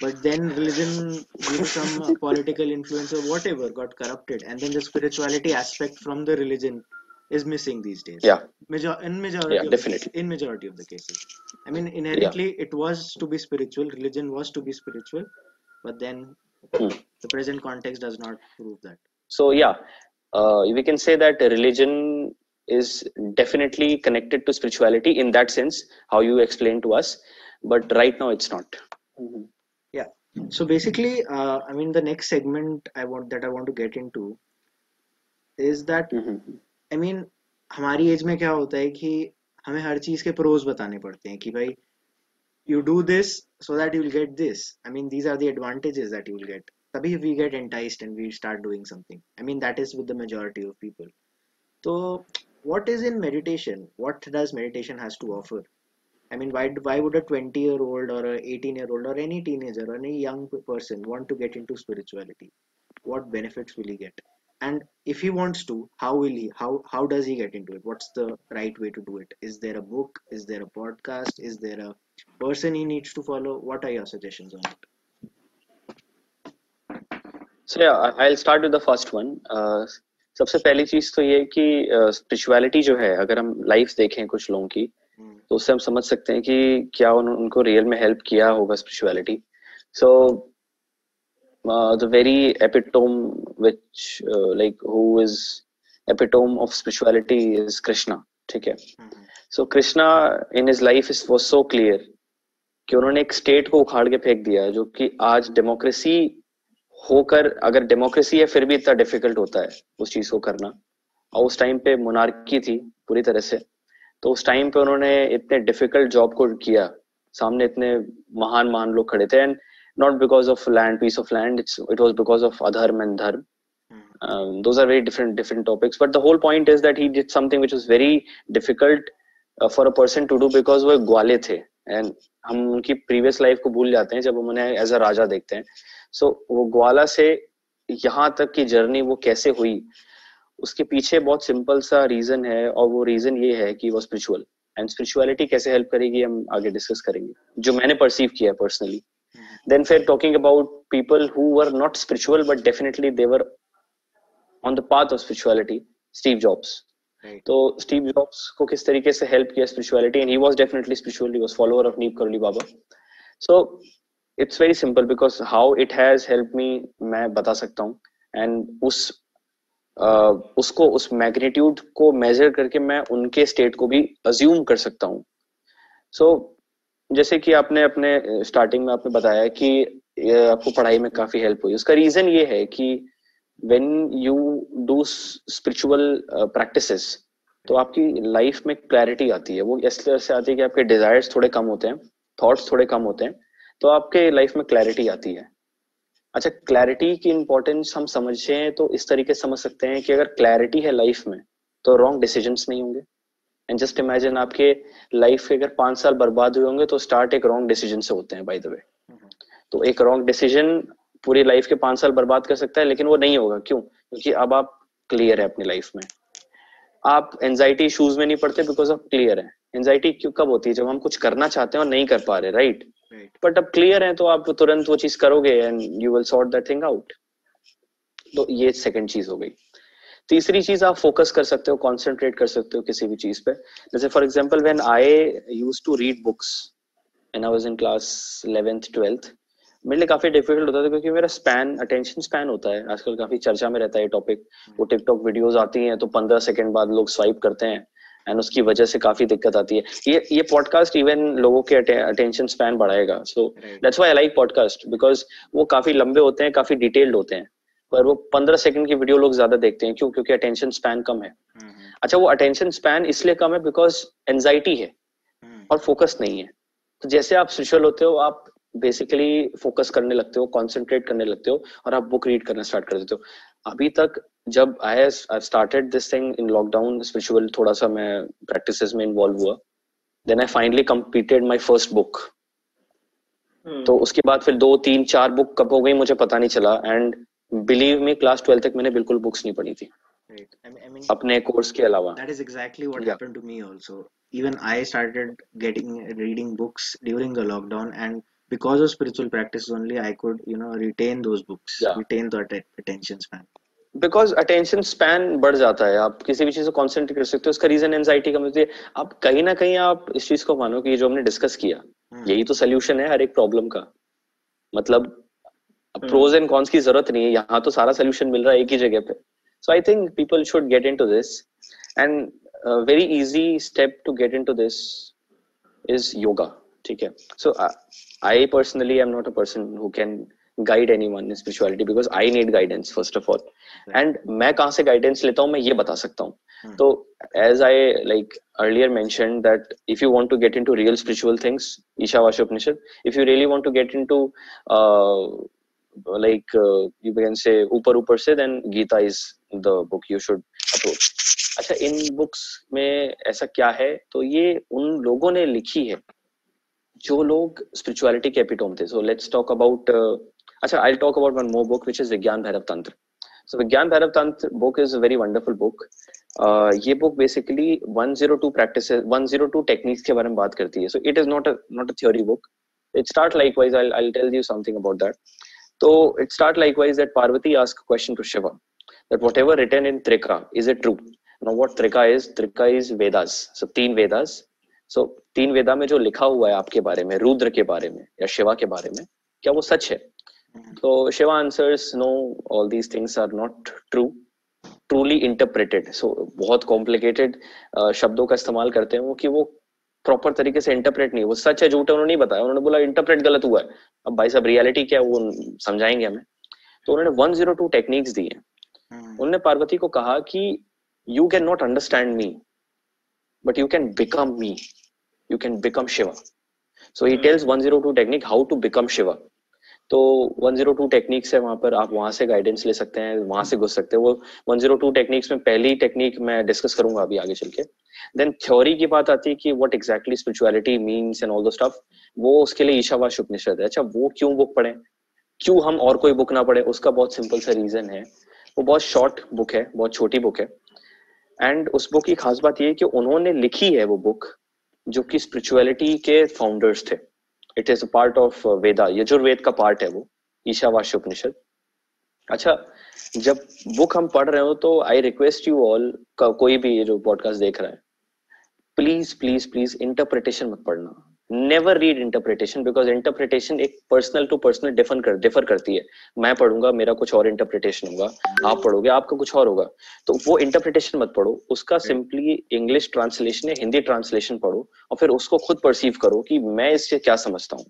but then religion, due to some political influence or whatever, got corrupted, and then the spirituality aspect from the religion is missing these days. Yeah. Major, in majority Yeah, of the definitely. in majority of the cases. I mean, inherently, it was to be spiritual. Religion was to be spiritual, but then. The present context does not prove that. So yeah, uh, we can say that religion is definitely connected to spirituality in that sense, how you explained to us. But right now, it's not. mm-hmm. Yeah. So basically, uh, I mean, the next segment I want that I want to get into is that Mhm. I I mean, हमारी एज में क्या होता है कि हमें हर चीज़ के प्रोज बताने पड़ते हैं कि भाई you do this so that you will get this. I mean these are the advantages that you will get. तभी we get enticed and we start doing something. I mean that is with the majority of people. So what is in meditation? What does meditation has to offer? I mean why why would a 20 year old or a 18 year old or any teenager or any young person want to get into spirituality? What benefits will he get? And if he wants to how will he how how does he get into it? What's the right way to do it? Is there a book? Is there a podcast? Is there a person he needs to follow what are your suggestions on it So yeah, I'll start with the first one. Uh, सबसे पहली चीज़ तो ये कि स्पिरिचुअलिटी जो है अगर हम लाइफ देखें कुछ लोगों की Hmm. तो उससे हम समझ सकते हैं कि क्या उन, उनको रियल में हेल्प किया होगा spirituality so the very epitome which like who is epitome of spirituality is Krishna ठीक है Mhm. So Krishna in his life is was so clear कि उन्होंने एक स्टेट को उखाड़ के फेंक दिया जो कि आज डेमोक्रेसी होकर अगर डेमोक्रेसी है फिर भी इतना डिफ़िकल्ट होता है उस चीज़ को करना। और उस टाइम पे मोनार्की थी पूरी तरह से। तो उस टाइम पे उन्होंने इतने डिफ़िकल्ट जॉब को किया। सामने इतने महान महान लोग खड़े थे। And not because of land piece of land it's it was because of adharma and dharma um, those are very different different topics. But the whole point is that he did something which was very difficult uh, a person to do because वो ग्वाले थे। एंड हम उनकी प्रीवियस लाइफ को भूल जाते हैं जब हम उन्हें एज अ राजा देखते हैं। सो so, वो ग्वाला से यहाँ तक की जर्नी वो कैसे हुई? उसके पीछे बहुत सिंपल सा रीजन है और वो रीजन ये है कि वो स्पिरिचुअल एंड स्पिरिचुअलिटी कैसे हेल्प करेगी हम आगे डिस्कस करेंगे जो मैंने परसीव किया है personally talking about people who were not spiritual but definitely they were on the path of spirituality steve jobs right तो स्टीव जॉब्स को किस तरीके से हेल्प किया spirituality and he was definitely spiritual he was follower of Neem Karoli Baba so it's very simple because how it has help me मैं बता सकता हूँ। एंड उस uh, उसको उस मैग्नीट्यूड को मेजर करके मैं उनके स्टेट को भी अज्यूम कर सकता हूँ। सो so, जैसे कि आपने अपने स्टार्टिंग में आपने बताया कि आपको पढ़ाई में काफ़ी हेल्प हुई। उसका रीजन ये है कि when you do spiritual practices तो आपकी लाइफ में क्लैरिटी आती है। वो इस तरह से आती है कि आपके डिजायर्स थोड़े कम होते हैं थॉट्स थोड़े कम होते हैं तो आपके लाइफ में क्लैरिटी आती है। अच्छा क्लैरिटी की इंपॉर्टेंस हम समझे तो इस तरीके समझ सकते हैं कि अगर क्लैरिटी है लाइफ में तो रॉन्ग डिसीज़न नहीं होंगे। एंड जस्ट इमेजिन आपके लाइफ के अगर पाँच साल बर्बाद हुए होंगे तो स्टार्ट एक रॉन्ग डिसीज़न से होते हैं बाय द वे तो एक रॉन्ग डिसीज़न पूरी लाइफ के पाँच साल बर्बाद कर सकता है लेकिन वो नहीं होगा। क्यों? क्योंकि अब आप क्लियर है अपनी लाइफ में। आप एंजाइटी इशूज में नहीं पड़ते बिकॉज़ आप क्लियर है। एंजाइटी क्यों कब होती है? जब हम कुछ करना चाहते हैं और नहीं कर पा रहे राइट बट अब क्लियर है तो आप तुरंत वो चीज़ करोगे and you will sort that thing out तो ये सेकंड चीज़ हो गई। तीसरी चीज़ आप फोकस कर सकते हो कॉन्सेंट्रेट कर सकते हो किसी भी चीज़ पे। जैसे for example when I use to read books and I was in class eleventh twelfth मेरे लिए काफ़ी डिफ़िकल्ट होता था क्योंकि मेरा स्पैन अटेंशन स्पैन होता है। आजकल काफ़ी चर्चा में रहता है ये टॉपिक वो टिकटॉक वीडियोस आती हैं तो पंद्रह सेकंड बाद लोग स्वाइप करते हैं एंड उसकी वजह से काफ़ी दिक्कत आती है। ये ये पॉडकास्ट इवन लोगों के अटेंशन स्पैन बढ़ाएगा। So that's why I like podcast because वो काफ़ी लंबे होते हैं काफ़ी डिटेल्ड होते हैं। पर वो पंद्रह सेकंड की वीडियो लोग ज़्यादा देखते हैं। क्यों? क्योंकि अटेंशन स्पैन कम है। हम्म। अच्छा वो अटेंशन स्पैन इसलिए कम है बिकॉज़ एंजाइटी है हम्म। और फोकस नहीं है। तो जैसे आप स्पिरिचुअल होते हो आप बेसिकली फोकस करने लगते हो कॉन्सेंट्रेट करने लगते हो और आप बुक रीड करना स्टार्ट कर देते हो। अभी तक जब I I started this thing in lockdown spiritual थोड़ा सा मैं प्रैक्टिसेस में इन्वॉल्व हुआ then I finally completed my first book तो उसके बाद फिर दो तीन चार बुक कब हो गई मुझे पता नहीं चला and believe me class twelfth तक मैंने बिल्कुल बुक्स नहीं पढ़ी थी। Right I mean, I mean अपने कोर्स के अलावा। that is exactly what yeah. happened to me also. Even i started getting reading books during the lockdown and because of spiritual practice only i could you know retain those books yeah. retain that attention span. Because attention span बढ़ जाता है। आप किसी भी चीज़ को कॉन्सेंट्रेट कर सकते हो। उसका रीजन एंजाइटी कम होती है। आप कहीं ना कहीं आप इस चीज़ को मानो कि जो हमने डिस्कस किया hmm. यही तो सोल्यूशन है हर एक प्रॉब्लम का। मतलब प्रोज एंड कॉन्स की ज़रूरत नहीं है। यहाँ तो सारा सोल्यूशन मिल रहा है एक ही जगह पे। So I think people should get into this and very easy step to get into this is yoga ठीक है? So personally I am not a person who can guide anyone in spirituality because I need guidance first of all and मैं कहाँ से गाइडेंस लेता हूँ मैं ये बता सकता हूँ hmm. तो as I like earlier mentioned that if you want to get into real spiritual things ishavasya upanishad if you really want to get into uh, like uh, you can say upar upar se then gita is the book you should approach अच्छा इन बुक्स में ऐसा क्या है तो ये उन लोगों ने लिखी है जो लोग स्पिरिचुअलिटी के एपिटोम थे सो लेट्स टॉक अबाउट अच्छा I talk about one more book which is Vigyan Bhairav Tantra so Vigyan Bhairav Tantra book is very wonderful book ये बुक बेसिकली 102 प्रैक्टिस 102 टेक्निक्स के बारे में बात करती है so it is not not a theory book it start like wise I I tell you something about that तो it start like wise that Parvati ask question to Shiva that whatever written in Trika, is it true? Now what Trika is? Trika is Vedas. So तीन Vedas. So तीन वेदा में जो लिखा हुआ है आपके बारे में रुद्र के बारे में या शिवा के बारे में क्या वो सच है? तो Shiva answers no all these things are not true truly interpreted so बहुत कॉम्प्लिकेटेड uh, शब्दों का इस्तेमाल करते हैं वो कि वो प्रॉपर तरीके से इंटरप्रेट नहीं वो सच है झूठ है उन्होंने नहीं बताया। उन्होंने बोला इंटरप्रेट गलत हुआ है। अब भाई साहब रियलिटी क्या है वो समझाएँगे हमें. तो उन्होंने 102 टेक्निक्स दी है hmm. उन्होंने पार्वती को कहा कि you can not understand me but you can become me you can become Shiva so he tells 102 technique how to become Shiva तो 102 टेक्निक्स है वहाँ पर आप वहाँ से गाइडेंस ले सकते हैं वहाँ से घुस सकते हैं। वो 102 टेक्निक्स में पहली टेक्निक मैं डिस्कस करूँगा अभी आगे चल के। देन थ्योरी की बात आती है कि what exactly spirituality means and all the stuff वो उसके लिए ईशावास उपनिषद है। अच्छा वो क्यों बुक पढ़े? क्यों हम और कोई बुक ना पढ़े? उसका बहुत सिंपल सा रीजन है। वो बहुत शॉर्ट बुक है बहुत छोटी बुक है। एंड उस बुक की खास बात ये कि उन्होंने लिखी है वो बुक जो कि स्पिरिचुअलिटी के फाउंडर्स थे। It is a part of Veda Yajurveda का पार्ट है वो ईशावास्य उपनिषद अच्छा जब बुक हम पढ़ रहे हो तो आई रिक्वेस्ट यू ऑल कोई भी जो पॉडकास्ट देख रहा है प्लीज़ प्लीज़ प्लीज़ इंटरप्रिटेशन मत पढ़ना। Never read interpretation because interpretation एक पर्सनल टू पर्सनल डिफर कर डिफर करती है। मैं पढ़ूँगा मेरा कुछ और इंटरप्रिटेशन होगा आप पढ़ोगे आपका कुछ और होगा। तो वो इंटरप्रिटेशन मत पढ़ो उसका सिंपली इंग्लिश ट्रांसलेशन या हिंदी ट्रांसलेशन पढ़ो और फिर उसको खुद परसीव करो कि मैं इससे क्या समझता हूँ।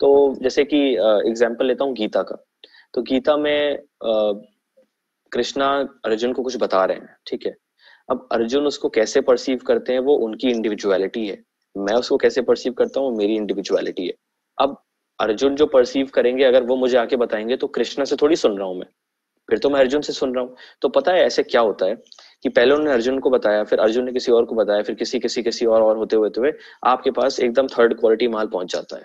तो जैसे कि एग्ज़ाम्पल लेता हूँ गीता का। तो गीता में कृष्णा अर्जुन को कुछ बता रहे हैं ठीक है? अब अर्जुन उसको कैसे परसीव करते हैं वो उनकी इंडिविजुअलिटी है। मैं उसको कैसे परसीव करता हूँ? मेरी इंडिविजुअलिटी है। अब अर्जुन जो परसीव करेंगे, अगर वो मुझे आके बताएँगे तो कृष्णा से थोड़ी सुन रहा हूँ मैं। फिर तो मैं अर्जुन से सुन रहा हूँ। तो पता है ऐसे क्या होता है कि पहले उन्होंने अर्जुन को बताया, फिर अर्जुन ने किसी और को बताया, फिर किसी किसी किसी और और होते होते हुए आपके पास एकदम थर्ड क्वालिटी माल पहुँच जाता है।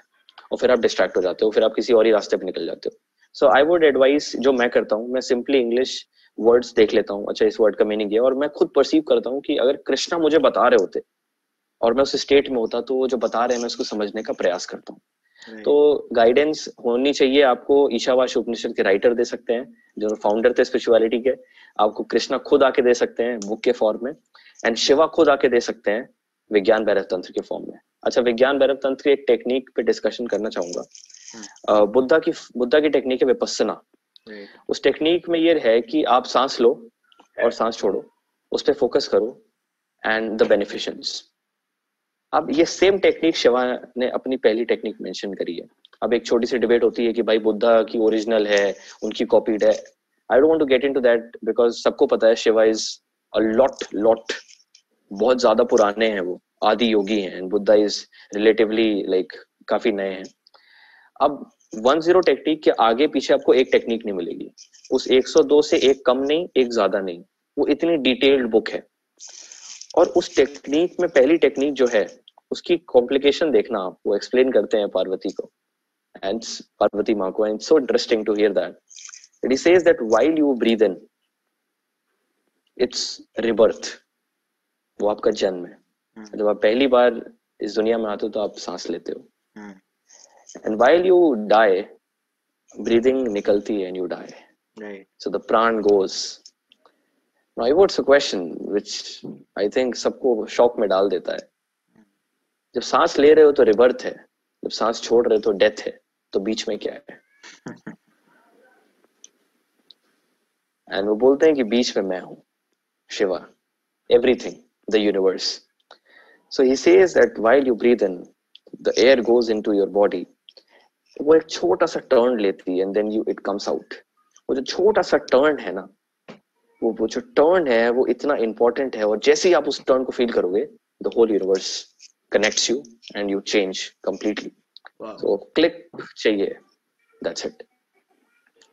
और फिर आप डिस्ट्रैक्ट हो जाते हो, फिर आप किसी और ही रास्ते पर निकल जाते हो। सो आई वुड एडवाइस जो मैं करता हूँ, मैं सिंपली इंग्लिश वर्ड्स देख लेता हूँ। अच्छा इस वर्ड का मीनिंग है। और मैं खुद परसीव करता हूँ कि अगर कृष्णा मुझे बता रहे होते और मैं उस स्टेट में होता तो वो जो बता रहे हैं मैं उसको समझने का प्रयास करता हूँ। तो गाइडेंस होनी चाहिए आपको ईशावाश उपनिषद के राइटर दे सकते हैं जो फाउंडर थे स्पिरिचुअलिटी के। आपको कृष्णा खुद आके दे सकते हैं बुक के फॉर्म में। एंड शिवा खुद आके दे सकते हैं विज्ञान भैरव तंत्र के फॉर्म में। अच्छा विज्ञान भैरव तंत्र की एक टेक्निक पे डिस्कशन करना चाहूँगा। हाँ। बुद्धा की बुद्धा की टेक्निक है विपස්සना उस टेक्निक में ये है कि आप सांस लो और सांस छोड़ो। उस पर फोकस करो। एंड द बेनिफिशियंस अब ये सेम टेक्निक शिवा ने अपनी पहली टेक्निक मेंशन करी है। अब एक छोटी सी डिबेट होती है कि भाई बुद्धा की ओरिजिनल है, उनकी कॉपीड है। I don't to get into that because सबको पता है Shiva is a lot lot बहुत ज़्यादा पुराने हैं वो, आदि योगी हैं। And Buddha is relatively like काफ़ी नए हैं। अब वन ज़ीरो टेक्निक के आगे पीछे आपको एक टेक्निक नहीं मिलेगी। उस 102 से एक कम नहीं, एक ज़्यादा नहीं। वो इतनी डिटेल्ड बुक है। और उस टेक्निक में पहली टेक्निक जो है उसकी कॉम्प्लिकेशन देखना आप वो एक्सप्लेन करते हैं पार्वती को एंड पार्वती माँ को and so interesting to hear that it says that while you breathe in it's rebirth वो आपका जन्म है। hmm. जब आप पहली बार इस दुनिया में आते हो तो आप सांस लेते हो। And while you die breathing निकलती है and you die so the prana goes a question which I think सबको शॉक में डाल देता है। जब सांस ले रहे हो तो रिबर्थ है जब सांस छोड़ रहे हो तो डेथ है तो बीच में क्या है? एंड वो बोलते हैं कि बीच में मैं हूँ Shiva everything the universe so he says that while you breathe in the air goes into your body वो एक छोटा सा टर्न लेती है and then you it comes out वो जो छोटा सा टर्न है ना वो वो जो टर्न है वो इतना इंपॉर्टेंट है और जैसे ही आप उस टर्न को फील करोगे the whole universe connects you and you change completely so click चाहिए. दैट्स इट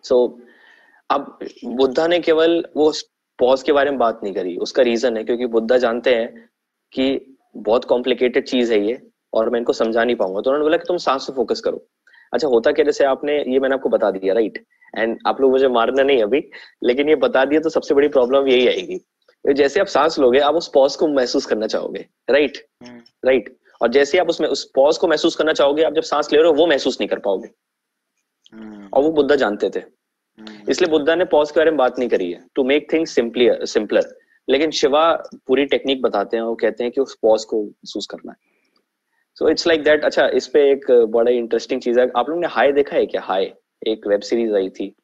सो अब बुद्धा ने केवल वो पॉज के बारे में बात नहीं करी. उसका रीजन है क्योंकि बुद्धा जानते हैं कि बहुत कॉम्प्लिकेटेड चीज़ है ये और मैं इनको समझा नहीं पाऊँगा। तो उन्होंने बोला कि तुम सांस पे फोकस करो। अच्छा होता क्या? जैसे आपने ये मैंने आपको बता दिया राइट एंड आप लोग मुझे मारना नहीं अभी लेकिन ये बता दिया तो सबसे बड़ी प्रॉब्लम यही आएगी। जैसे आप सांस लोगे आप उस पॉज को महसूस करना चाहोगे राइट राइट हम्म। और जैसे आप उसमें उस पॉज को महसूस करना चाहोगे आप जब सांस ले रहे हो वो महसूस नहीं कर पाओगे। हम्म। और वो बुद्धा जानते थे। हम्म। इसलिए बुद्धा ने पॉज के बारे में बात नहीं करी है। To make things simply simpler लेकिन शिवा पूरी टेक्निक बताते हैं वो कहते हैं कि उस पॉज को महसूस करना है। सो इट्स लाइक दैट अच्छा इस पे एक बड़ा इंटरेस्टिंग चीज़ है। आप लोगों ने हाई देखा है क्या? हाई एक वेब सीरीज़ आई थी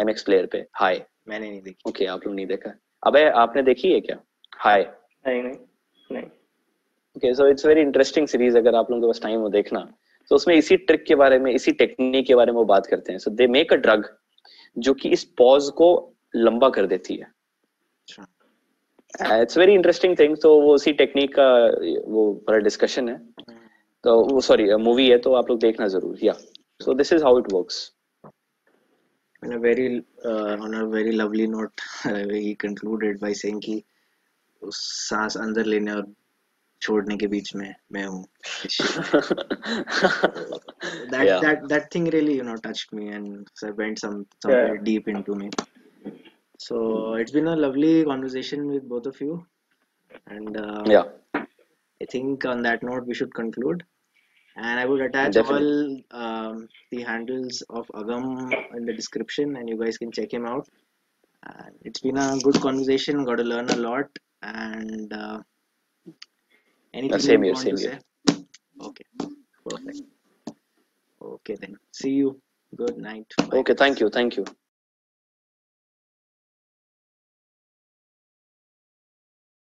एम एक्स प्लेयर पे हाई मैंने नहीं देखी। ओके okay, आप लोग नहीं देखा। अबे आपने देखी है क्या? हाई नहीं नहीं नहीं। Okay so it's very interesting series अगर आप लोगों के पास टाइम हो देखना। तो so, उसमें इसी ट्रिक के बारे में इसी टेक्निक के बारे में वो बात करते हैं। So they make a drug जो कि इस पॉज को लंबा कर देती है। इट्स वेरी इंटरेस्टिंग थिंग तो वो उसी टेक्निक का वो बड़ा डिस्कशन है। hmm. तो वो सॉरी मूवी है तो आप लोग देखना ज़रूर या so this is how it works on a very uh, on a very lovely note he concluded by saying कि उस सांस अंदर लेने और छोड़ने के बीच में मैं हूँ that yeah. that that thing really you know touched me and so went some somewhere yeah. deep into me so it's been a lovely conversation with both of you and uh, yeah i think on that note we should conclude and I would attach Definitely. all um, the handles of Agam in the description, and you guys can check him out. And it's been a good conversation. Got to learn a lot, and uh, anything same you want same to here. say? Okay, perfect. Okay then. See you. Good night. Bye. Okay. Thank you. Thank you.